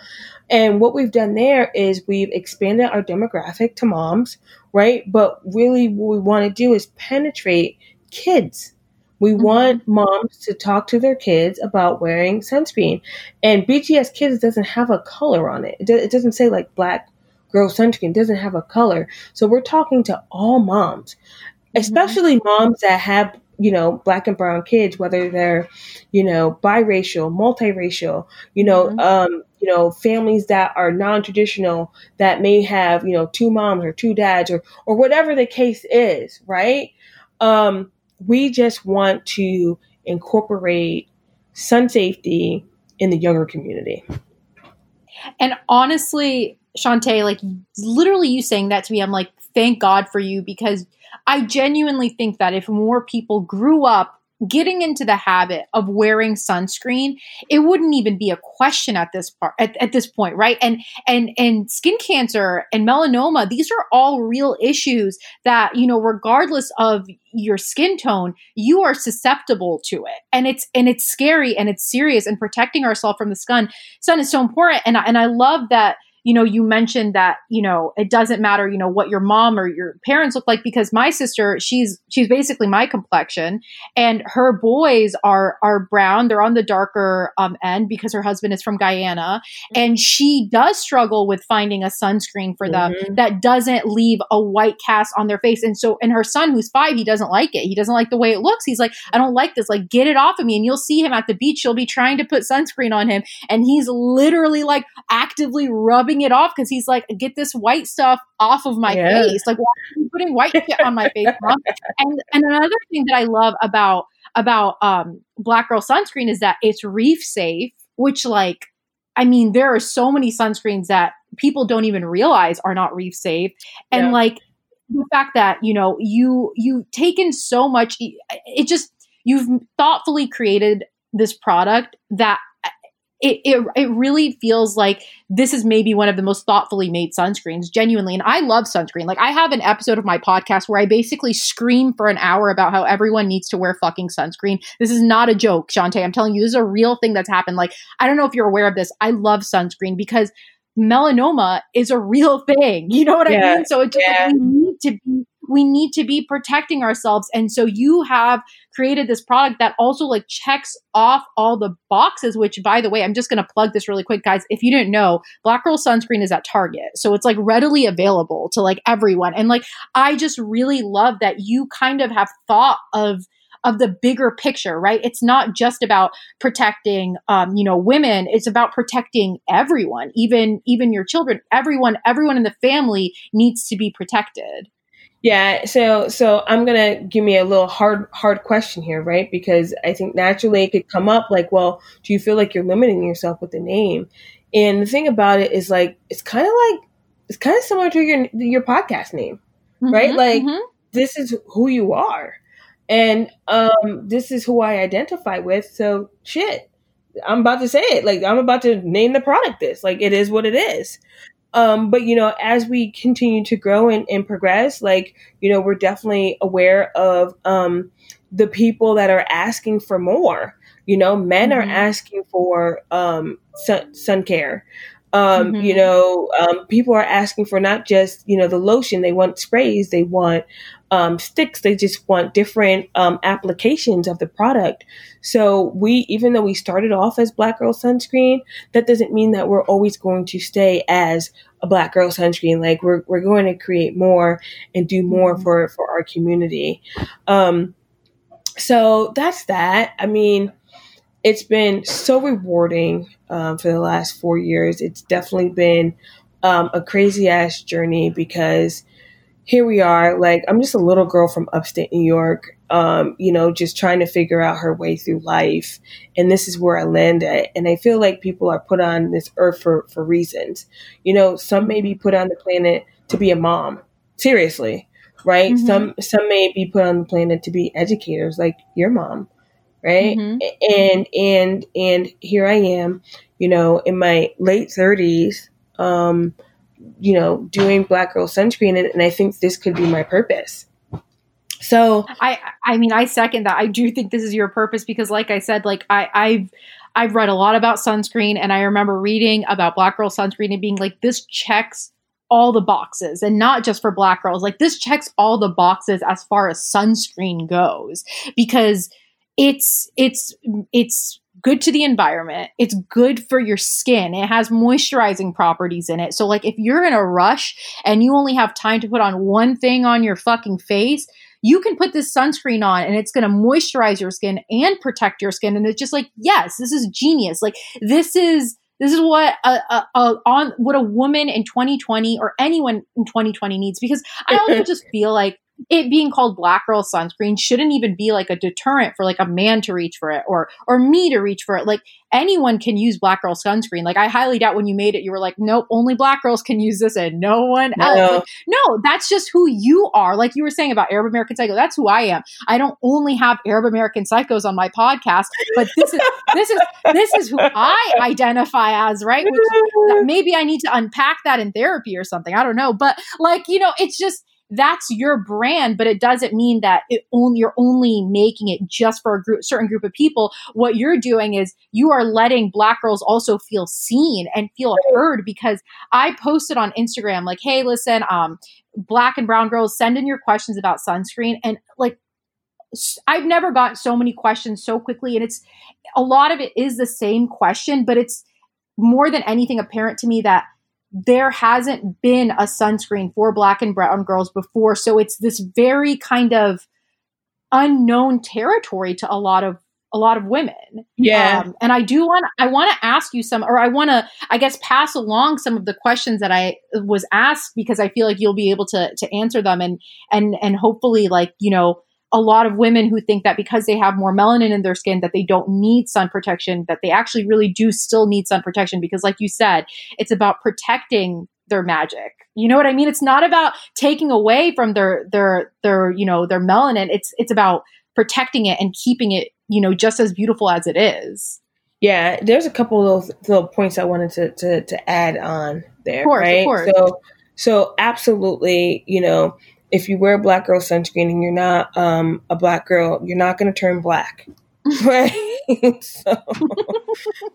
And what we've done there is we've expanded our demographic to moms, right? But really, what we want to do is penetrate kids. We mm-hmm. want moms to talk to their kids about wearing sunscreen. And BGS Kids doesn't have a color on it. It doesn't say like black girl sunscreen, doesn't have a color. So we're talking to all moms. Especially mm-hmm. moms that have you know, black and brown kids, whether they're, you know, biracial, multiracial, you know, mm-hmm. um, you know, families that are non-traditional that may have, you know, two moms or two dads or or whatever the case is, right? Um, we just want to incorporate sun safety in the younger community. And honestly, Shontay, like literally you saying that to me, I'm like, thank God for you because I genuinely think that if more people grew up getting into the habit of wearing sunscreen it wouldn't even be a question at this part at, at, this point right? And and and skin cancer and melanoma these are all real issues that you know regardless of your skin tone you are susceptible to it. And it's and it's scary and it's serious and protecting ourselves from the sun. Sun is so important. And I, and I love that you know, you mentioned that, you know, it doesn't matter, you know, what your mom or your parents look like because my sister, she's she's basically my complexion and her boys are are brown. They're on the darker um, end because her husband is from Guyana and she does struggle with finding a sunscreen for them mm-hmm. that doesn't leave a white cast on their face. And so and her son who's 5, he doesn't like it. He doesn't like the way it looks. He's like, I don't like this. Like get it off of me and you'll see him at the beach. She'll be trying to put sunscreen on him and he's literally like actively rubbing it off because he's like, get this white stuff off of my yeah. face. Like, why are you putting white shit on my face? Mom? And and another thing that I love about about um, Black Girl Sunscreen is that it's reef safe, which like I mean, there are so many sunscreens that people don't even realize are not reef safe. And yeah. like the fact that, you know, you you've taken so much it just you've thoughtfully created this product that it, it, it really feels like this is maybe one of the most thoughtfully made sunscreens, genuinely. And I love sunscreen. Like, I have an episode of my podcast where I basically scream for an hour about how everyone needs to wear fucking sunscreen. This is not a joke, Shontay. I'm telling you, this is a real thing that's happened. Like, I don't know if you're aware of this. I love sunscreen because melanoma is a real thing. You know what yeah. I mean? So it just yeah. like, we need to be we need to be protecting ourselves. And so you have created this product that also like checks off all the boxes, which by the way, I'm just going to plug this really quick, guys. If you didn't know, Black Girl Sunscreen is at Target. So it's like readily available to like everyone. And like, I just really love that you kind of have thought of of the bigger picture, right? It's not just about protecting, um, you know, women. It's about protecting everyone, even even your children. Everyone, everyone in the family needs to be protected. Yeah, so so I'm gonna give me a little hard hard question here, right? Because I think naturally it could come up like, well, do you feel like you're limiting yourself with the name? And the thing about it is like it's kind of like it's kind of similar to your your podcast name, mm-hmm, right? Like mm-hmm. this is who you are, and um, this is who I identify with. So shit, I'm about to say it. Like I'm about to name the product this. Like it is what it is. Um, but you know, as we continue to grow and, and progress, like you know, we're definitely aware of um, the people that are asking for more. You know, men mm-hmm. are asking for um, sun, sun care. Um, mm-hmm. You know, um, people are asking for not just you know the lotion; they want sprays, they want um, sticks. They just want different um, applications of the product. So we, even though we started off as Black Girl Sunscreen, that doesn't mean that we're always going to stay as a Black Girl Sunscreen. Like we're we're going to create more and do more mm-hmm. for for our community. Um, so that's that. I mean, it's been so rewarding um, for the last four years. It's definitely been um, a crazy ass journey because here we are. Like, I'm just a little girl from upstate New York, um, you know, just trying to figure out her way through life. And this is where I landed. And I feel like people are put on this earth for, for reasons. You know, some may be put on the planet to be a mom. Seriously. Right? Mm-hmm. Some some may be put on the planet to be educators, like your mom. Right? Mm-hmm. And and and here I am, you know, in my late thirties, um, you know, doing black girl sunscreen. And, and I think this could be my purpose. So I I mean I second that. I do think this is your purpose because like I said, like I I've I've read a lot about sunscreen and I remember reading about black girl sunscreen and being like, this checks all the boxes and not just for black girls. Like this checks all the boxes as far as sunscreen goes because it's it's it's good to the environment. It's good for your skin. It has moisturizing properties in it. So like if you're in a rush and you only have time to put on one thing on your fucking face, you can put this sunscreen on and it's going to moisturize your skin and protect your skin and it's just like yes this is genius like this is this is what a, a, a, on what a woman in 2020 or anyone in 2020 needs because i also just feel like it being called black girl sunscreen shouldn't even be like a deterrent for like a man to reach for it or or me to reach for it. Like anyone can use black girl sunscreen. Like i highly doubt when you made it you were like nope only black girls can use this and no one else. No, like, no that's just who you are. Like you were saying about arab american psycho that's who i am. I don't only have arab american psychos on my podcast but this is this is this is who i identify as right? Which, maybe i need to unpack that in therapy or something. I don't know. But like you know it's just that's your brand, but it doesn't mean that it only, you're only making it just for a group, certain group of people. What you're doing is you are letting black girls also feel seen and feel heard because I posted on Instagram like, hey, listen, um, black and brown girls, send in your questions about sunscreen. And like, I've never got so many questions so quickly. And it's a lot of it is the same question, but it's more than anything apparent to me that there hasn't been a sunscreen for black and brown girls before. So it's this very kind of unknown territory to a lot of a lot of women. Yeah. Um, and I do want I want to ask you some or I want to I guess pass along some of the questions that I was asked because I feel like you'll be able to to answer them and and and hopefully like, you know, a lot of women who think that because they have more melanin in their skin that they don't need sun protection that they actually really do still need sun protection because like you said it's about protecting their magic. You know what i mean? It's not about taking away from their their their you know their melanin. It's it's about protecting it and keeping it you know just as beautiful as it is. Yeah there's a couple of little points i wanted to to, to add on there of course, right? of course. so so absolutely you know if you wear black girl sunscreen and you're not um, a black girl, you're not going to turn black. right? So,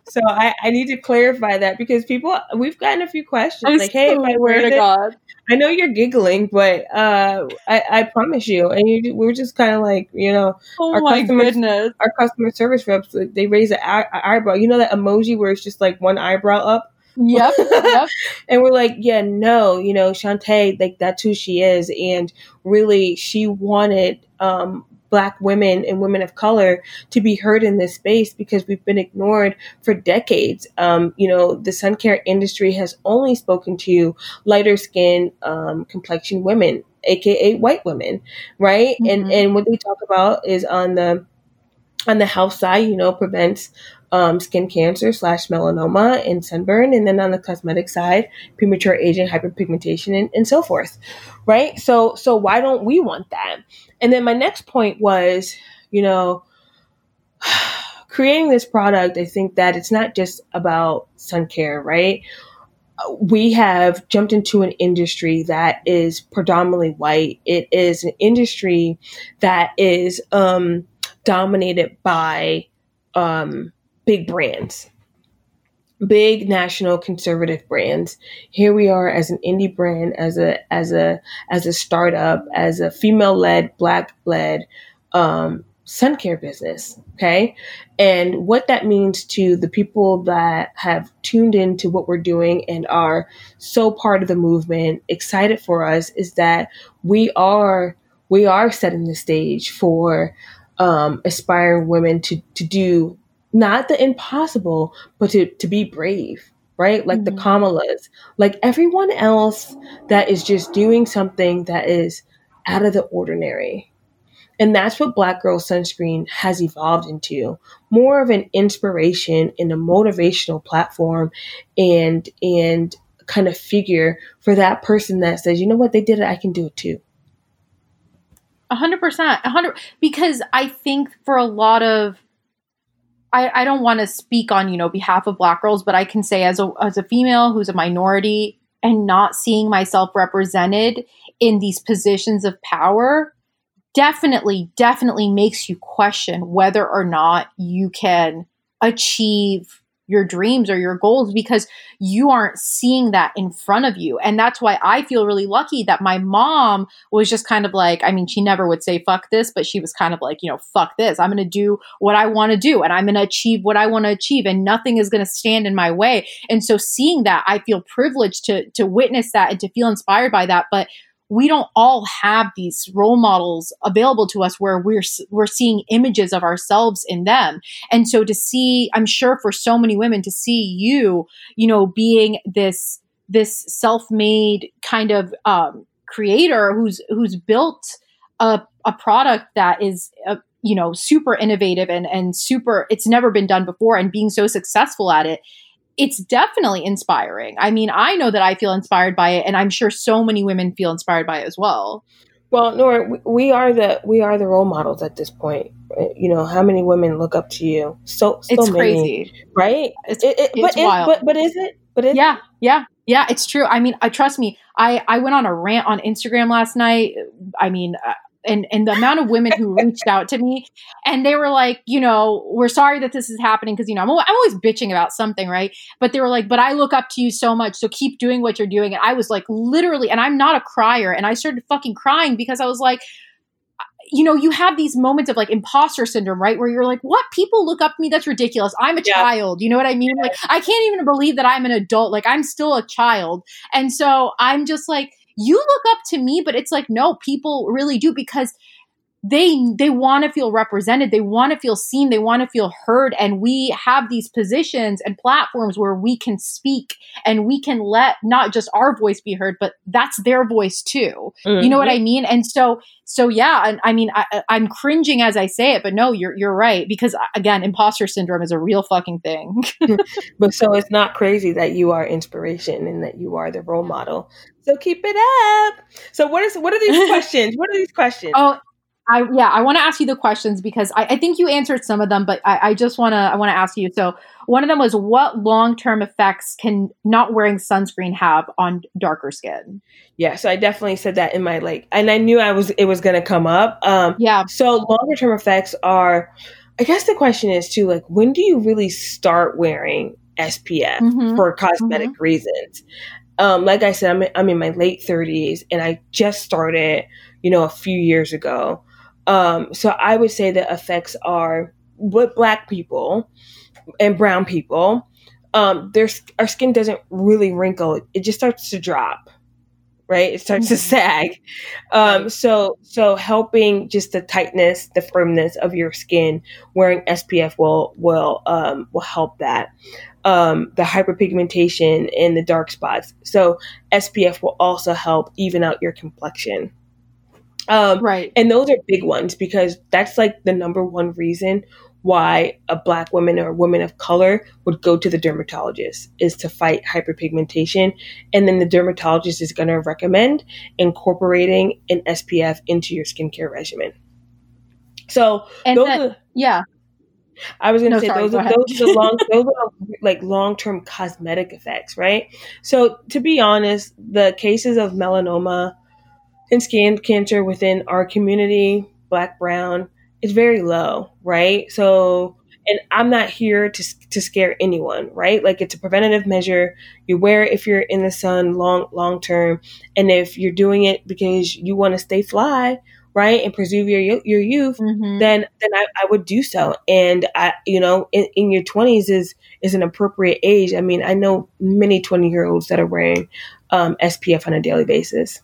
so I, I need to clarify that because people we've gotten a few questions I like hey if i wear this God. i know you're giggling but uh i, I promise you. And you we are just kind of like you know oh our my goodness. our customer service reps they raise an eyebrow. You know that emoji where it's just like one eyebrow up Yep. yep. and we're like, yeah, no, you know, Shontay, like that's who she is. And really, she wanted um, black women and women of color to be heard in this space because we've been ignored for decades. Um, you know, the sun care industry has only spoken to lighter skin um, complexion women, aka white women, right? Mm-hmm. And and what they talk about is on the on the health side, you know, prevents um, skin cancer slash melanoma and sunburn. And then on the cosmetic side, premature aging, hyperpigmentation, and, and so forth. Right. So, so why don't we want that? And then my next point was, you know, creating this product, I think that it's not just about sun care, right? we have jumped into an industry that is predominantly white. It is an industry that is um, dominated by um, big brands, big national conservative brands. Here we are as an indie brand, as a as a as a startup, as a female led, black led um, sun care business. Okay, and what that means to the people that have tuned into what we're doing and are so part of the movement, excited for us, is that we are we are setting the stage for um, aspiring women to to do not the impossible, but to, to be brave, right? Like mm-hmm. the Kamalas, like everyone else that is just doing something that is out of the ordinary. And that's what Black Girl Sunscreen has evolved into more of an inspiration and a motivational platform and, and kind of figure for that person that says, you know what, they did it, I can do it too. A hundred percent, a hundred. Because I think for a lot of I, I don't want to speak on you know behalf of black girls but i can say as a as a female who's a minority and not seeing myself represented in these positions of power definitely, definitely makes you question whether or not you can achieve your dreams or your goals because you aren't seeing that in front of you. And that's why I feel really lucky that my mom was just kind of like, I mean, she never would say fuck this, but she was kind of like, you know, fuck this. I'm going to do what I want to do and I'm going to achieve what I want to achieve and nothing is going to stand in my way. And so seeing that, I feel privileged to to witness that and to feel inspired by that, but we don't all have these role models available to us where we're we're seeing images of ourselves in them. And so to see i'm sure for so many women to see you you know being this this self-made kind of um, creator who's who's built a, a product that is a, uh, you know super innovative and and super it's never been done before and being so successful at it it's definitely inspiring. I mean, I know that I feel inspired by it, and I'm sure so many women feel inspired by it as well. Well, Nora, we are the we are the role models at this point. You know, how many women look up to you? So, so it's many, crazy, right? It's, it, it, it's but, wild. but but is it? But is yeah, yeah, yeah. It's true. I mean, I trust me. I I went on a rant on Instagram last night. I mean, uh, and and the amount of women who reached out to me and they were like you know we're sorry that this is happening because you know I'm, I'm always bitching about something right but they were like but i look up to you so much so keep doing what you're doing and i was like literally and i'm not a crier and i started fucking crying because i was like you know, you have these moments of like imposter syndrome, right? Where you're like, what? People look up to me. That's ridiculous. I'm a yeah. child. You know what I mean? Yeah. Like, I can't even believe that I'm an adult. Like, I'm still a child. And so I'm just like, you look up to me, but it's like, no, people really do because they they want to feel represented they want to feel seen they want to feel heard and we have these positions and platforms where we can speak and we can let not just our voice be heard but that's their voice too. Mm-hmm. you know what i mean? And so so yeah and i mean I, i'm cringing as i say it but no you're you're right because again imposter syndrome is a real fucking thing. But so it's not crazy that you are inspiration and that you are the role model. So keep it up. So what is what are these questions? What are these questions? Oh I yeah, I want to ask you the questions because I, I, think you answered some of them, but I, I just want to I want to ask you. So one of them was what long term effects can not wearing sunscreen have on darker skin? Yeah, so I definitely said that in my like, and I knew I was it was going to come up. Um, yeah. So longer term effects are, I guess the question is too like when do you really start wearing SPF mm-hmm. for cosmetic mm-hmm. reasons? Um, like I said, I'm I'm in my late 30s and I just started, you know, a few years ago. Um, so I would say the effects are with black people and brown people, um, there's our skin doesn't really wrinkle; it just starts to drop, right? It starts mm-hmm. to sag. Um, so so helping just the tightness, the firmness of your skin, wearing SPF will will um, will help that. Um, the hyperpigmentation and the dark spots. So SPF will also help even out your complexion. Um, right. And those are big ones because that's like the number one reason why a black woman or a woman of color would go to the dermatologist is to fight hyperpigmentation. And then the dermatologist is going to recommend incorporating an SPF into your skincare regimen. So, and those that, are, yeah. I was going to no, say sorry, those are those are long those are like long term cosmetic effects, right? So to be honest, the cases of melanoma and skin cancer within our community, black, brown, is very low, right? So, and I'm not here to to scare anyone, right? Like it's a preventative measure. You wear it if you're in the sun long long term, and if you're doing it because you want to stay fly, right, and preserve your your youth, mm-hmm. then then I, I, would do so. And I, you know, in, in your 20s is is an appropriate age. I mean, I know many 20 year olds that are wearing um, SPF on a daily basis.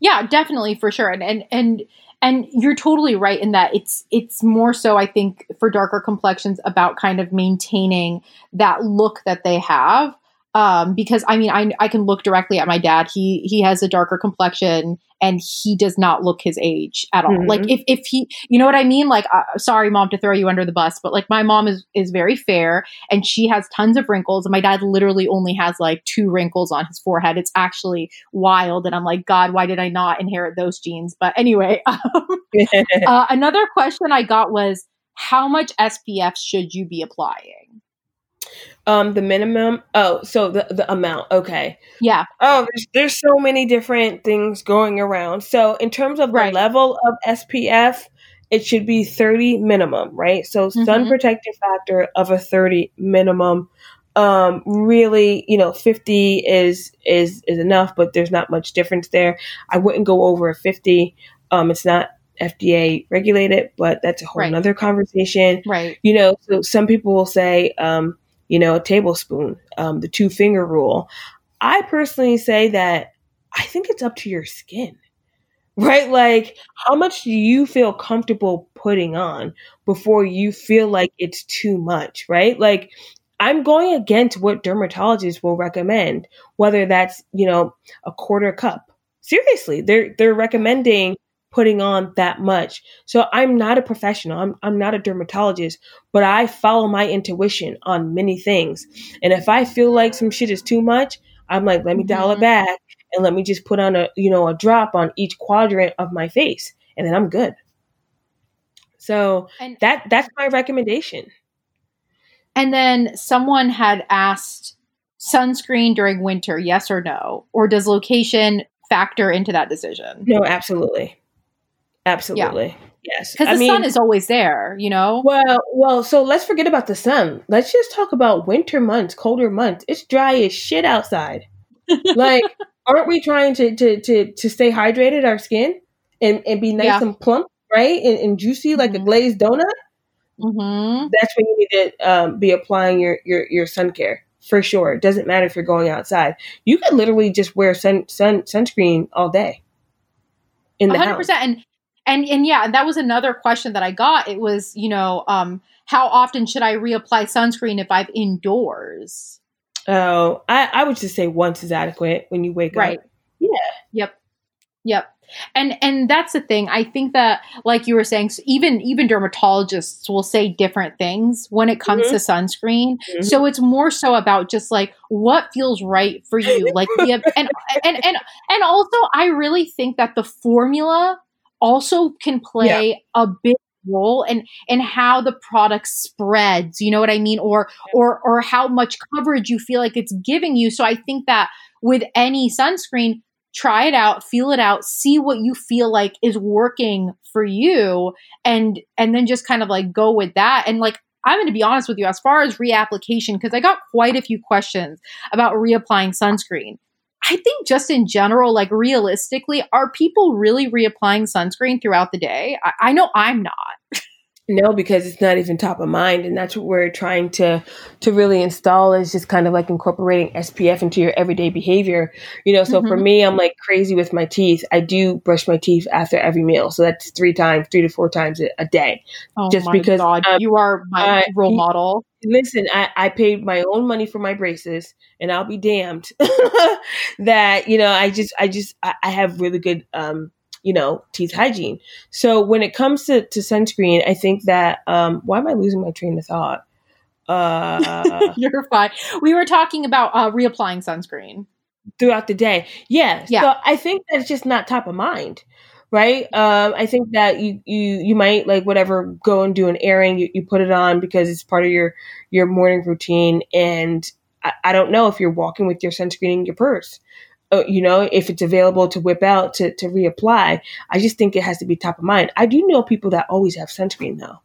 Yeah, definitely for sure. And and and and you're totally right in that it's it's more so I think for darker complexions about kind of maintaining that look that they have. Um, because I mean, I, I can look directly at my dad. He he has a darker complexion and he does not look his age at all. Mm-hmm. Like if if he, you know what I mean? Like, uh, sorry, mom, to throw you under the bus, but like my mom is is very fair and she has tons of wrinkles, and my dad literally only has like two wrinkles on his forehead. It's actually wild, and I'm like, God, why did I not inherit those genes? But anyway, um, uh, another question I got was, how much SPF should you be applying? Um, the minimum. Oh, so the the amount. Okay. Yeah. Oh, there's, there's so many different things going around. So in terms of Right. the level of SPF, it should be 30 minimum, right? So sun Mhm. protective factor of a 30 minimum. Um, really, you know, 50 is is is enough, but there's not much difference there. I wouldn't go over a 50. Um, it's not FDA regulated, but that's a whole Right. nother conversation Right. you know so some people will say um you know a tablespoon um the two finger rule. I personally say that i think it's up to your skin right? Like how much do you feel comfortable putting on before you feel like it's too much right? Like i'm going against what dermatologists will recommend whether that's you know a quarter cup. Seriously they're they're recommending putting on that much so i'm not a professional i'm, I'm not a dermatologist but I follow my intuition on many things. And if I feel like some shit is too much, I'm like, let me mm-hmm. dial it back and let me just put on a you know a drop on each quadrant of my face, and then I'm good. So And that that's my recommendation. and then someone had asked sunscreen during winter, yes or no, or does location factor into that decision? No, absolutely, absolutely, yes. Because the mean, sun is always there, you know. Well, well, so let's forget about the sun. Let's just talk about winter months, colder months. It's dry as shit outside. like, aren't we trying to to to to stay hydrated, our skin, and and be nice Yeah. and plump, right, and, and juicy like a Mhm. glazed donut? hmm That's when you need to um, be applying your your your sun care for sure. It doesn't matter if you're going outside. You could literally just wear sun sun sunscreen all day in the hundred house. percent. And and and yeah, and that was another question that I got. It was, you know, um, how often should I reapply sunscreen if I'm indoors? Oh, I I would just say once is adequate when you wake Right. up. Yeah. Yep. Yep. And and that's the thing. I think that like you were saying, even even dermatologists will say different things when it comes Mhm. to sunscreen. Mhm. So it's more so about just like what feels right for you. Like the and and and and also I really think that the formula also can play a big role in in how the product spreads you know what i mean? Or or or how much coverage you feel like it's giving you. So i think that with any sunscreen try it out feel it out see what you feel like is working for you and and then just kind of like go with that. And like i'm going to be honest with you as far as reapplication because i got quite a few questions about reapplying sunscreen i think just in general like realistically are people really reapplying sunscreen throughout the day i, I know i'm not No, because it's not even top of mind, and that's what we're trying to to really install is just kind of like incorporating SPF into your everyday behavior. You know, so for Mhm. me, I'm like crazy with my teeth. I do brush my teeth after every meal, so that's three times, three to four times a, a day. oh Just my because, god um, you are my I- role model Listen, I, I paid my own money for my braces, and I'll be damned that you know I just I just I, I have really good um you know teeth hygiene. So when it comes to, to sunscreen, I think that um why am I losing my train of thought? Uh, you're fine we were talking about uh reapplying sunscreen throughout the day, yeah. Yeah. So I think that it's just not top of mind. Right. Um, I think that you, you, you might like whatever, go and do an airing. You, you put it on because it's part of your, your morning routine. And I, I don't know if you're walking with your sunscreen in your purse, uh, you know, if it's available to whip out to, to reapply. I just think it has to be top of mind. I do know people that always have sunscreen though.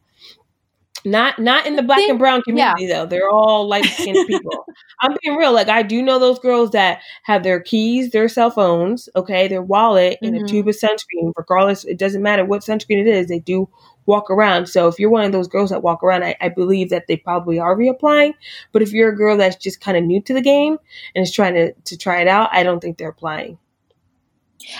Not not in the black and brown community though. They're all light skinned people. I'm being real. Like I do know those girls that have their keys, their cell phones, okay, their wallet, and a Mhm. tube of sunscreen. Regardless, it doesn't matter what sunscreen it is. They do walk around. So if you're one of those girls that walk around, I, I believe that they probably are reapplying. But if you're a girl that's just kind of new to the game and is trying to to try it out, I don't think they're applying.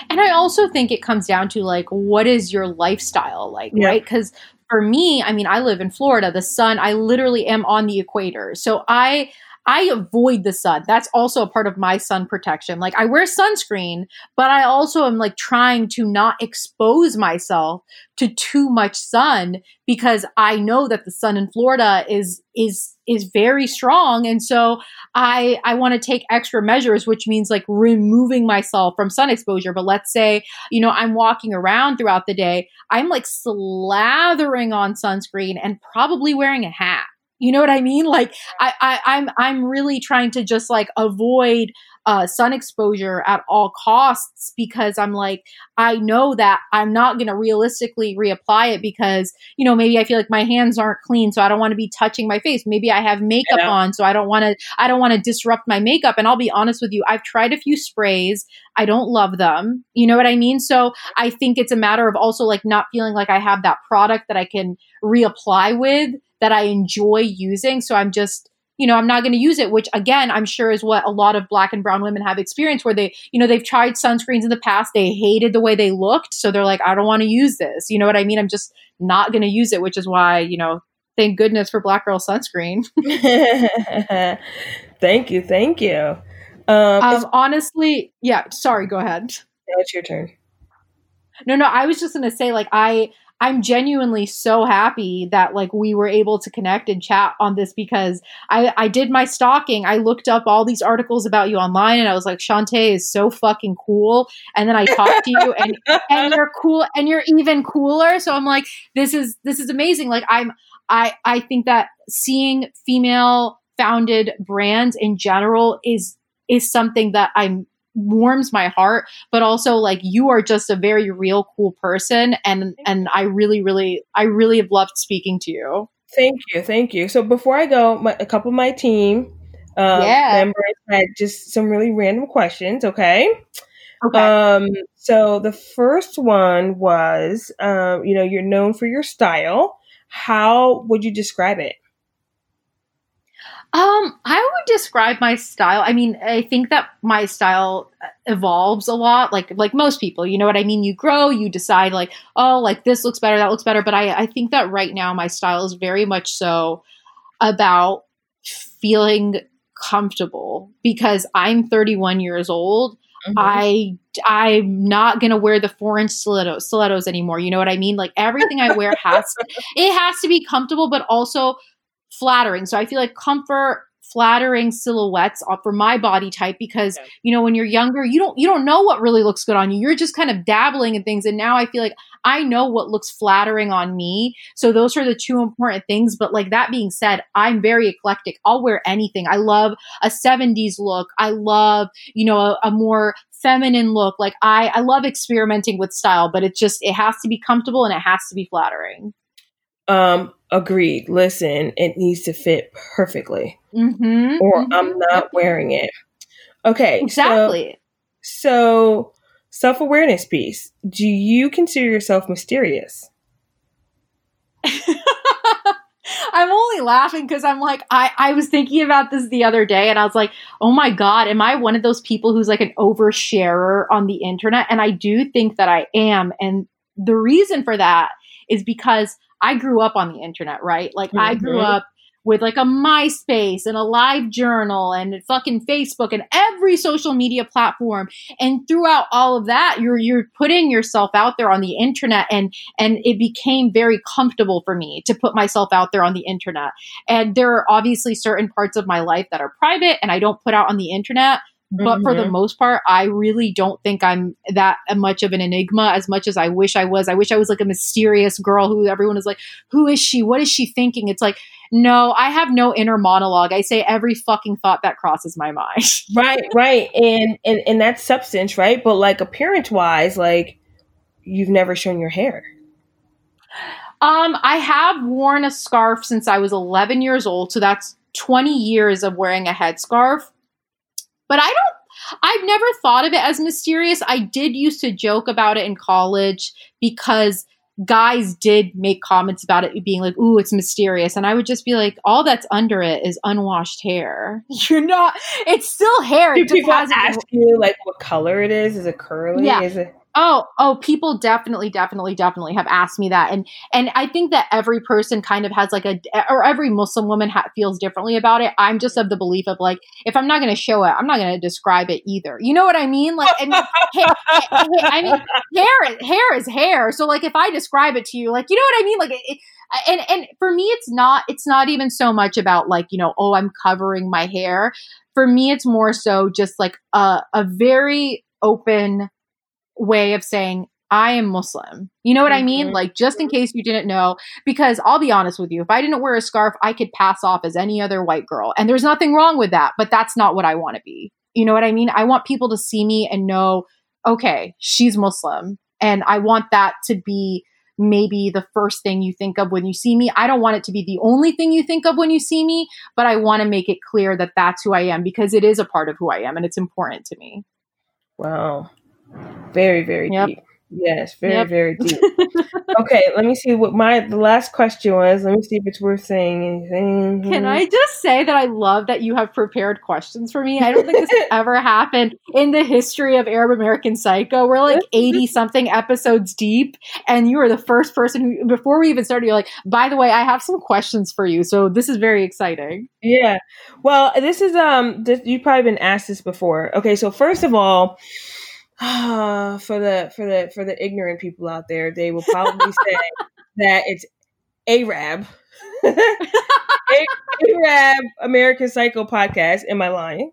And I also think it comes down to like, what is your lifestyle like, Yeah. right? Because for me, I mean, I live in Florida. The sun, I literally am on the equator, so I I avoid the sun. That's also a part of my sun protection. Like I wear sunscreen, but I also am like trying to not expose myself to too much sun because I know that the sun in Florida is is is very strong, and so I I want to take extra measures, which means like removing myself from sun exposure. But let's say you know I'm walking around throughout the day, I'm like slathering on sunscreen and probably wearing a hat. You know what I mean? Like I, I I'm I'm really trying to just like avoid uh, sun exposure at all costs because I'm like, I know that I'm not going to realistically reapply it because, you know, maybe I feel like my hands aren't clean. So I don't want to be touching my face. Maybe I have makeup yeah. on. So I don't want to, I don't want to disrupt my makeup. And I'll be honest with you, I've tried a few sprays. I don't love them. You know what I mean? So I think it's a matter of also like not feeling like I have that product that I can reapply with that I enjoy using. So I'm just, you know, I'm not going to use it, which again, I'm sure is what a lot of black and brown women have experienced where they, you know, they've tried sunscreens in the past. They hated the way they looked. So they're like, I don't want to use this. You know what I mean? I'm just not going to use it, which is why, you know, thank goodness for black girl sunscreen. thank you. Thank you. Um, um honestly, yeah, sorry, go ahead. Now it's your turn. No, no, I was just going to say, like, I, I'm genuinely so happy that like we were able to connect and chat on this because I, I did my stalking. I looked up all these articles about you online and I was like, Shontay is so fucking cool. And then I talked to you and and you're cool and you're even cooler. So I'm like, this is this is amazing. Like I'm I I think that seeing female founded brands in general is is something that I'm warms my heart but also like you are just a very real cool person and and i really really i really have loved speaking to you thank you thank you so before i go my, a couple of my team um, yeah. members had just some really random questions okay Okay. Um, so the first one was, um, you know, you're known for your style. How would you describe it? Um, I would describe my style. I mean, I think that my style evolves a lot, like like most people. You know what I mean? You grow, you decide like, oh, like this looks better, that looks better. But I, I think that right now my style is very much so about feeling comfortable because I'm 31 years old. Mm-hmm. I I'm not gonna wear the four inch stilettos stilettos anymore. You know what I mean? Like everything I wear has to, it has to be comfortable, but also flattering. So I feel like comfort flattering silhouettes for my body type because okay. you know when you're younger you don't you don't know what really looks good on you. You're just kind of dabbling in things. And now i feel like i know what looks flattering on me. So those are the two important things. But like that being said i'm very eclectic. I'll wear anything. I love a 70s look. I love you know a, a more feminine look. Like i i love experimenting with style but it just it has to be comfortable and it has to be flattering. Um, agreed. Listen, it needs to fit perfectly, mm-hmm, or mm-hmm. I'm not wearing it. Okay, exactly. So, so self awareness piece. Do you consider yourself mysterious? I'm only laughing because I'm like, I, I was thinking about this the other day and I was like, oh my God, am I one of those people who's like an oversharer on the internet? And I do think that I am. And the reason for that is because I grew up on the internet, right? Like mm-hmm. I grew up with like a MySpace and a live journal and fucking Facebook and every social media platform. And throughout all of that, you're you're putting yourself out there on the internet and and it became very comfortable for me to put myself out there on the internet. And there are obviously certain parts of my life that are private and I don't put out on the internet. But mm-hmm. for the mm-hmm. most part, I really don't think I'm that much of an enigma as much as I wish I was. I wish I was like a mysterious girl who everyone is like, who is she? What is she thinking? It's like, no, I have no inner monologue. I say every fucking thought that crosses my mind. right, right. And and and that's substance, right? But like appearance wise, like you've never shown your hair. Um, I have worn a scarf since I was 11 years old, so that's 20 years of wearing a headscarf. But I don't I've never thought of it as mysterious. I did used to joke about it in college because guys did make comments about it being like, ooh, it's mysterious. And I would just be like, all that's under it is unwashed hair. You're not, it's still hair. Do people ask you like what color it is? Is it curly? Yeah. Is it Oh, oh, people definitely, definitely, definitely have asked me that, and and I think that every person kind of has like a, or every Muslim woman ha- feels differently about it. I'm just of the belief of like, if I'm not going to show it, I'm not going to describe it either. You know what I mean? Like, I mean, hair, I mean, hair, hair is hair. So like, if I describe it to you, like, you know what I mean? Like, it, and and for me, it's not, it's not even so much about like, you know, oh, I'm covering my hair. For me, it's more so just like a a very open way of saying I am Muslim. You know what mm-hmm. I mean? Mm-hmm. Like, just in case you didn't know, because I'll be honest with you, if I didn't wear a scarf, I could pass off as any other white girl. And there's nothing wrong with that, but that's not what I want to be. You know what I mean? I want people to see me and know, okay, she's Muslim. And I want that to be maybe the first thing you think of when you see me. I don't want it to be the only thing you think of when you see me, but I want to make it clear that that's who I am because it is a part of who I am and it's important to me. Wow. Very, very yep. deep. Yes, very, yep. very deep. okay, let me see what my the last question was. Let me see if it's worth saying anything. Can I just say that I love that you have prepared questions for me? I don't think this has ever happened in the history of Arab American Psycho. We're like 80 something episodes deep, and you are the first person who before we even started, you're like, by the way, I have some questions for you. So this is very exciting. Yeah. Well, this is um this, you've probably been asked this before. Okay, so first of all, for the for the for the ignorant people out there, they will probably say that it's Arab. Arab American Psycho podcast. Am I lying?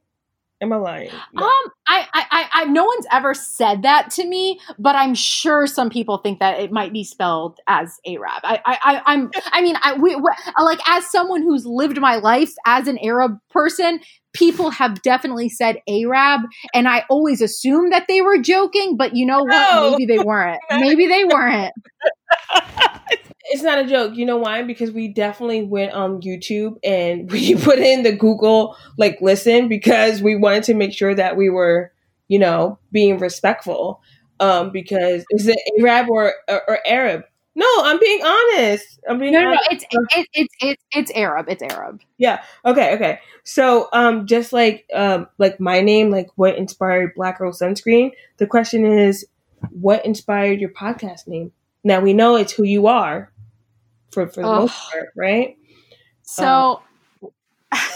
Am I lying? No. Um, I, I, I, no one's ever said that to me, but I'm sure some people think that it might be spelled as Arab. I, I, I am I mean, I, we, we, like as someone who's lived my life as an Arab person, people have definitely said Arab, and I always assumed that they were joking. But you know what? No. Maybe they weren't. Maybe they weren't. it's not a joke. You know why? Because we definitely went on YouTube and we put in the Google like listen because we wanted to make sure that we were, you know, being respectful. Um, because is it Arab or, or, or Arab? No, I'm being honest. I'm being no, honest. no, it's it, it's it's it's Arab. It's Arab. Yeah. Okay. Okay. So, um, just like um, like my name, like what inspired Black Girl Sunscreen? The question is, what inspired your podcast name? Now we know it's who you are, for for the oh. most part, right? So, um.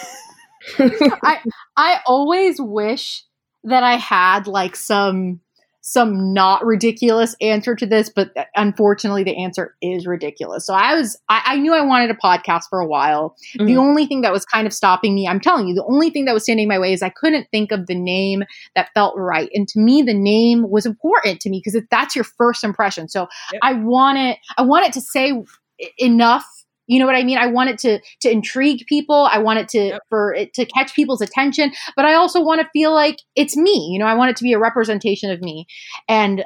I I always wish that I had like some some not ridiculous answer to this, but unfortunately the answer is ridiculous. So I was, I, I knew I wanted a podcast for a while. Mm-hmm. The only thing that was kind of stopping me, I'm telling you, the only thing that was standing in my way is I couldn't think of the name that felt right. And to me, the name was important to me because that's your first impression. So yep. I wanted, I wanted to say enough you know what I mean? I want it to to intrigue people. I want it to yep. for it to catch people's attention, but I also want to feel like it's me. You know, I want it to be a representation of me. And uh,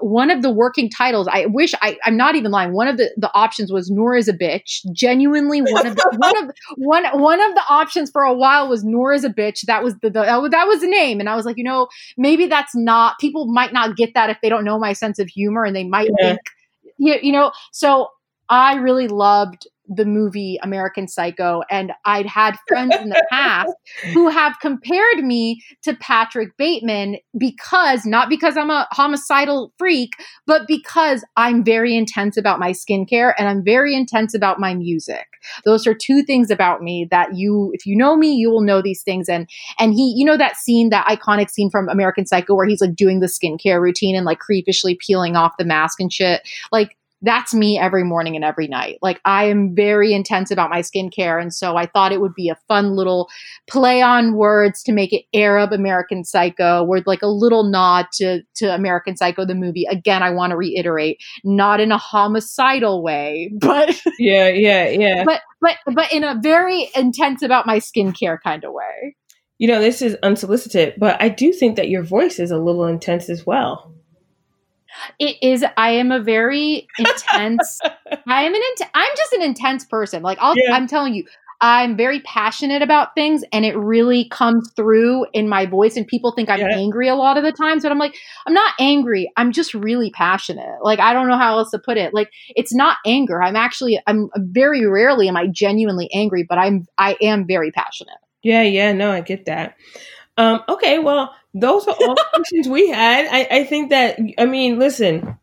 one of the working titles, I wish I, I'm not even lying. One of the, the options was Noor is a bitch. Genuinely, one of the one of one one of the options for a while was Noor is a bitch. That was the, the that was the name, and I was like, you know, maybe that's not. People might not get that if they don't know my sense of humor, and they might yeah. think, you, you know. So I really loved the movie American Psycho, and I'd had friends in the past who have compared me to Patrick Bateman because not because I'm a homicidal freak, but because I'm very intense about my skincare and I'm very intense about my music. Those are two things about me that you, if you know me, you will know these things. And and he, you know that scene, that iconic scene from American Psycho where he's like doing the skincare routine and like creepishly peeling off the mask and shit. Like that's me every morning and every night. Like I am very intense about my skincare. And so I thought it would be a fun little play on words to make it Arab American Psycho, with like a little nod to, to American Psycho, the movie. Again, I want to reiterate, not in a homicidal way, but yeah, yeah, yeah. But but but in a very intense about my skincare kind of way. You know, this is unsolicited, but I do think that your voice is a little intense as well. It is. I am a very intense. I am an. Int- I'm just an intense person. Like I'll, yeah. I'm telling you, I'm very passionate about things, and it really comes through in my voice. And people think I'm yeah. angry a lot of the times, but I'm like, I'm not angry. I'm just really passionate. Like I don't know how else to put it. Like it's not anger. I'm actually. I'm very rarely am I genuinely angry, but I'm. I am very passionate. Yeah. Yeah. No, I get that. Um, okay, well, those are all questions we had. I, I think that I mean, listen,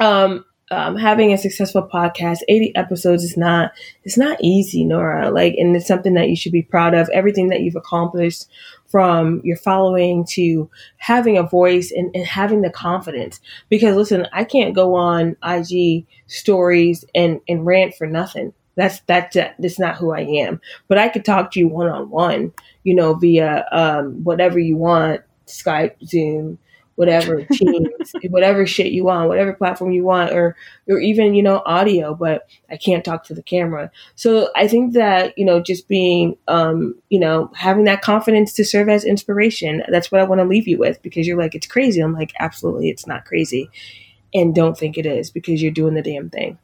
um, um, having a successful podcast, 80 episodes is not it's not easy, Nora. Like, and it's something that you should be proud of. Everything that you've accomplished from your following to having a voice and, and having the confidence. Because listen, I can't go on IG stories and, and rant for nothing. That's that's that's not who I am. But I could talk to you one on one, you know, via um, whatever you want, Skype, Zoom, whatever teams, whatever shit you want, whatever platform you want, or or even you know audio. But I can't talk to the camera. So I think that you know just being um, you know having that confidence to serve as inspiration. That's what I want to leave you with because you're like it's crazy. I'm like absolutely it's not crazy, and don't think it is because you're doing the damn thing.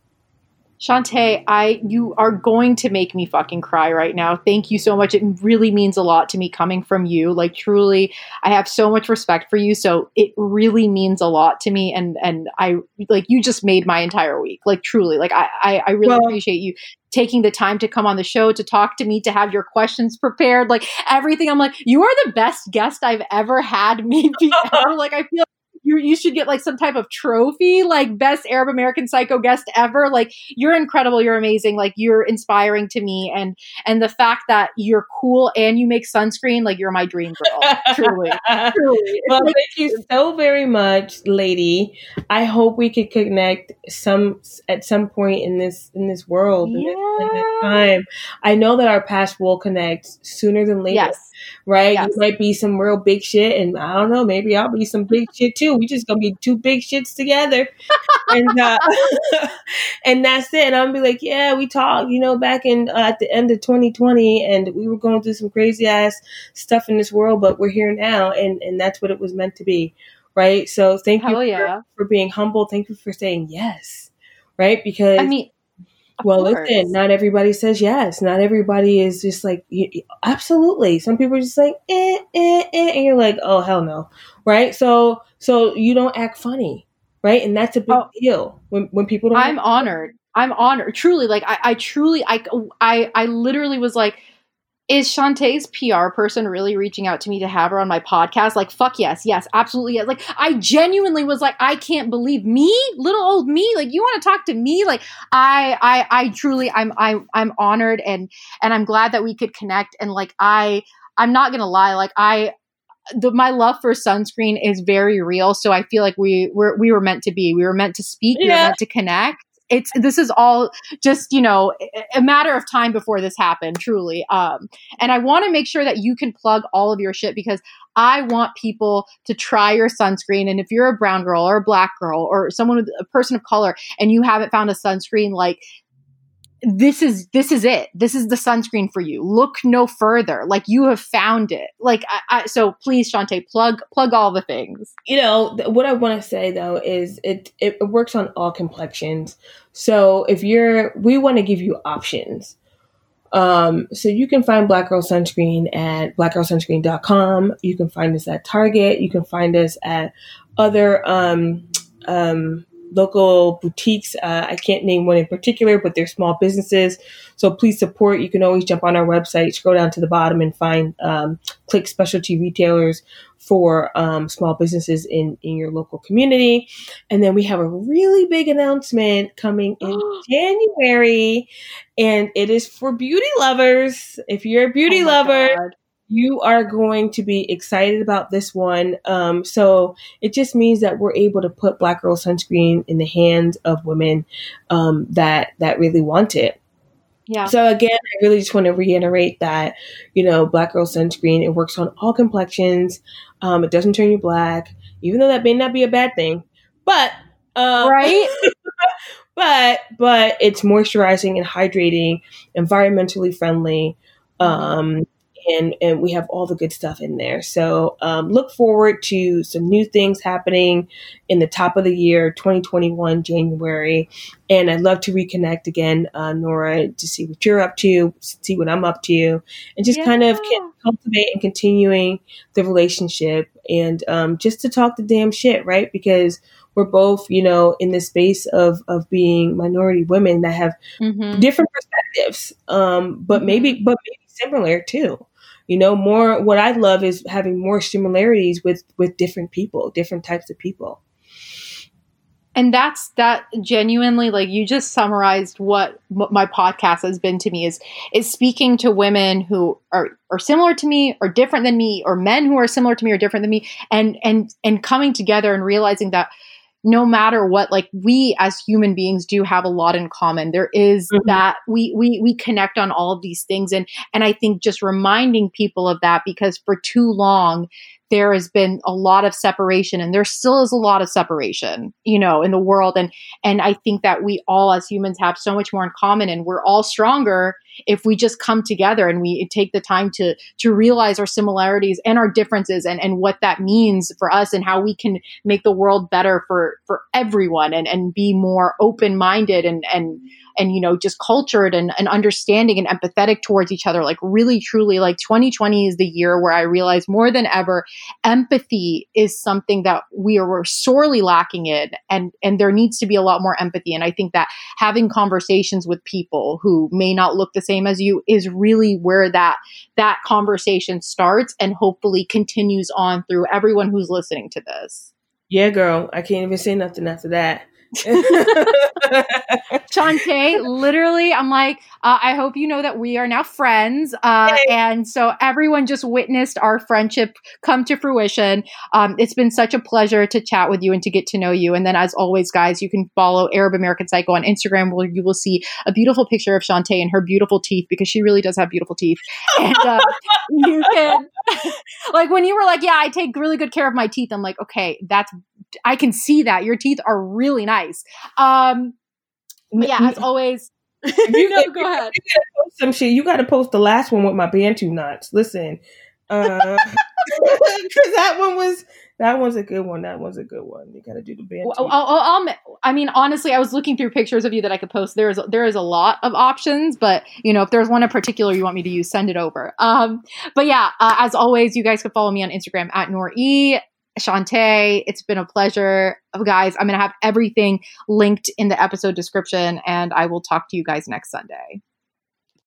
Shontay, I you are going to make me fucking cry right now. Thank you so much. It really means a lot to me coming from you. Like truly, I have so much respect for you. So it really means a lot to me. And and I like you just made my entire week. Like truly, like I I, I really well, appreciate you taking the time to come on the show to talk to me to have your questions prepared like everything i'm like you are the best guest i've ever had maybe ever like i feel you you should get like some type of trophy, like best Arab American psycho guest ever. Like you're incredible, you're amazing, like you're inspiring to me, and and the fact that you're cool and you make sunscreen, like you're my dream girl. truly, truly. Well, like, thank you so very much, lady. I hope we could connect some at some point in this in this world yeah. in, this, time. I know that our paths will connect sooner than later. Yes right? Yes. You might be some real big shit, and I don't know, maybe I'll be some big shit too. We just gonna be two big shits together, and uh, and that's it. And I'm gonna be like, yeah, we talked, you know, back in uh, at the end of 2020, and we were going through some crazy ass stuff in this world, but we're here now, and and that's what it was meant to be, right? So thank Hell you for, yeah. for being humble. Thank you for saying yes, right? Because I mean well, course. listen, not everybody says yes. Not everybody is just like, absolutely. Some people are just like, eh, eh, eh, and you're like, oh, hell no. Right. So, so you don't act funny. Right. And that's a big oh, deal when, when people don't. I'm honored. I'm honored. Truly. Like, I, I truly, I, I, I literally was like, is Shontay's PR person really reaching out to me to have her on my podcast? Like, fuck yes, yes, absolutely. Yes. Like, I genuinely was like, I can't believe me, little old me. Like, you want to talk to me? Like, I, I, I truly, I'm, I, I'm honored and and I'm glad that we could connect. And like, I, I'm not gonna lie, like, I, the, my love for sunscreen is very real. So I feel like we were we were meant to be. We were meant to speak. Yeah. We were meant to connect it's this is all just you know a matter of time before this happened truly um and i want to make sure that you can plug all of your shit because i want people to try your sunscreen and if you're a brown girl or a black girl or someone with a person of color and you haven't found a sunscreen like this is this is it. This is the sunscreen for you. Look no further. Like you have found it. Like I, I, so please Shontay plug plug all the things. You know th- what i want to say though is it it works on all complexions. So if you're we want to give you options. Um, so you can find Black Girl Sunscreen at blackgirlsunscreen.com. You can find us at Target. You can find us at other um, um, local boutiques. Uh, I can't name one in particular, but they're small businesses. So please support. You can always jump on our website, scroll down to the bottom, and find um, click specialty retailers for um, small businesses in in your local community. And then we have a really big announcement coming in January, and it is for beauty lovers. If you're a beauty oh lover. God you are going to be excited about this one. Um, so it just means that we're able to put Black Girl Sunscreen in the hands of women um, that that really want it. Yeah. So again, I really just want to reiterate that you know, Black Girl Sunscreen it works on all complexions. Um, it doesn't turn you black, even though that may not be a bad thing. But um, right. but but it's moisturizing and hydrating, environmentally friendly. Um, and and we have all the good stuff in there. So um, look forward to some new things happening in the top of the year, 2021 January, and I'd love to reconnect again, uh, Nora, to see what you're up to, see what I'm up to, and just yeah. kind of cultivate and continuing the relationship, and um, just to talk the damn shit, right? Because we're both, you know, in the space of of being minority women that have mm-hmm. different perspectives, um, but mm-hmm. maybe but maybe similar too you know more what i love is having more similarities with with different people different types of people. And that's that genuinely like you just summarized what, what my podcast has been to me is is speaking to women who are are similar to me or different than me or men who are similar to me or different than me and and and coming together and realizing that no matter what like we as human beings do have a lot in common there is mm-hmm. that we we we connect on all of these things and and i think just reminding people of that because for too long there has been a lot of separation and there still is a lot of separation, you know, in the world. And, and I think that we all as humans have so much more in common and we're all stronger if we just come together and we take the time to, to realize our similarities and our differences and, and what that means for us and how we can make the world better for, for everyone and, and be more open minded and, and, and you know just cultured and, and understanding and empathetic towards each other. Like really truly like 2020 is the year where i realize more than ever empathy is something that we are sorely lacking in and and there needs to be a lot more empathy. And i think that having conversations with people who may not look the same as you is really where that that conversation starts and hopefully continues on through everyone who's listening to this. Yeah girl. I can't even say nothing after that Shontay, literally, I'm like, uh, I hope you know that we are now friends. Uh, and so everyone just witnessed our friendship come to fruition. Um, it's been such a pleasure to chat with you and to get to know you. And then, as always, guys, you can follow Arab American Psycho on Instagram where you will see a beautiful picture of Shontay and her beautiful teeth because she really does have beautiful teeth. And uh, you can, like, when you were like, yeah, I take really good care of my teeth, I'm like, okay, that's I can see that your teeth are really nice. Um, yeah, as always. you know, go ahead. You gotta post some shit. You got to post the last one with my bantu knots. Listen, because uh, that one was that one's a good one. That one's a good one. You got to do the bantu. Well, I'll, I'll, i mean, honestly, I was looking through pictures of you that I could post. There is there is a lot of options, but you know, if there's one in particular you want me to use, send it over. Um, but yeah, uh, as always, you guys can follow me on Instagram at Nor E. Shontay, it's been a pleasure. Uh, guys, I'm going to have everything linked in the episode description, and I will talk to you guys next Sunday.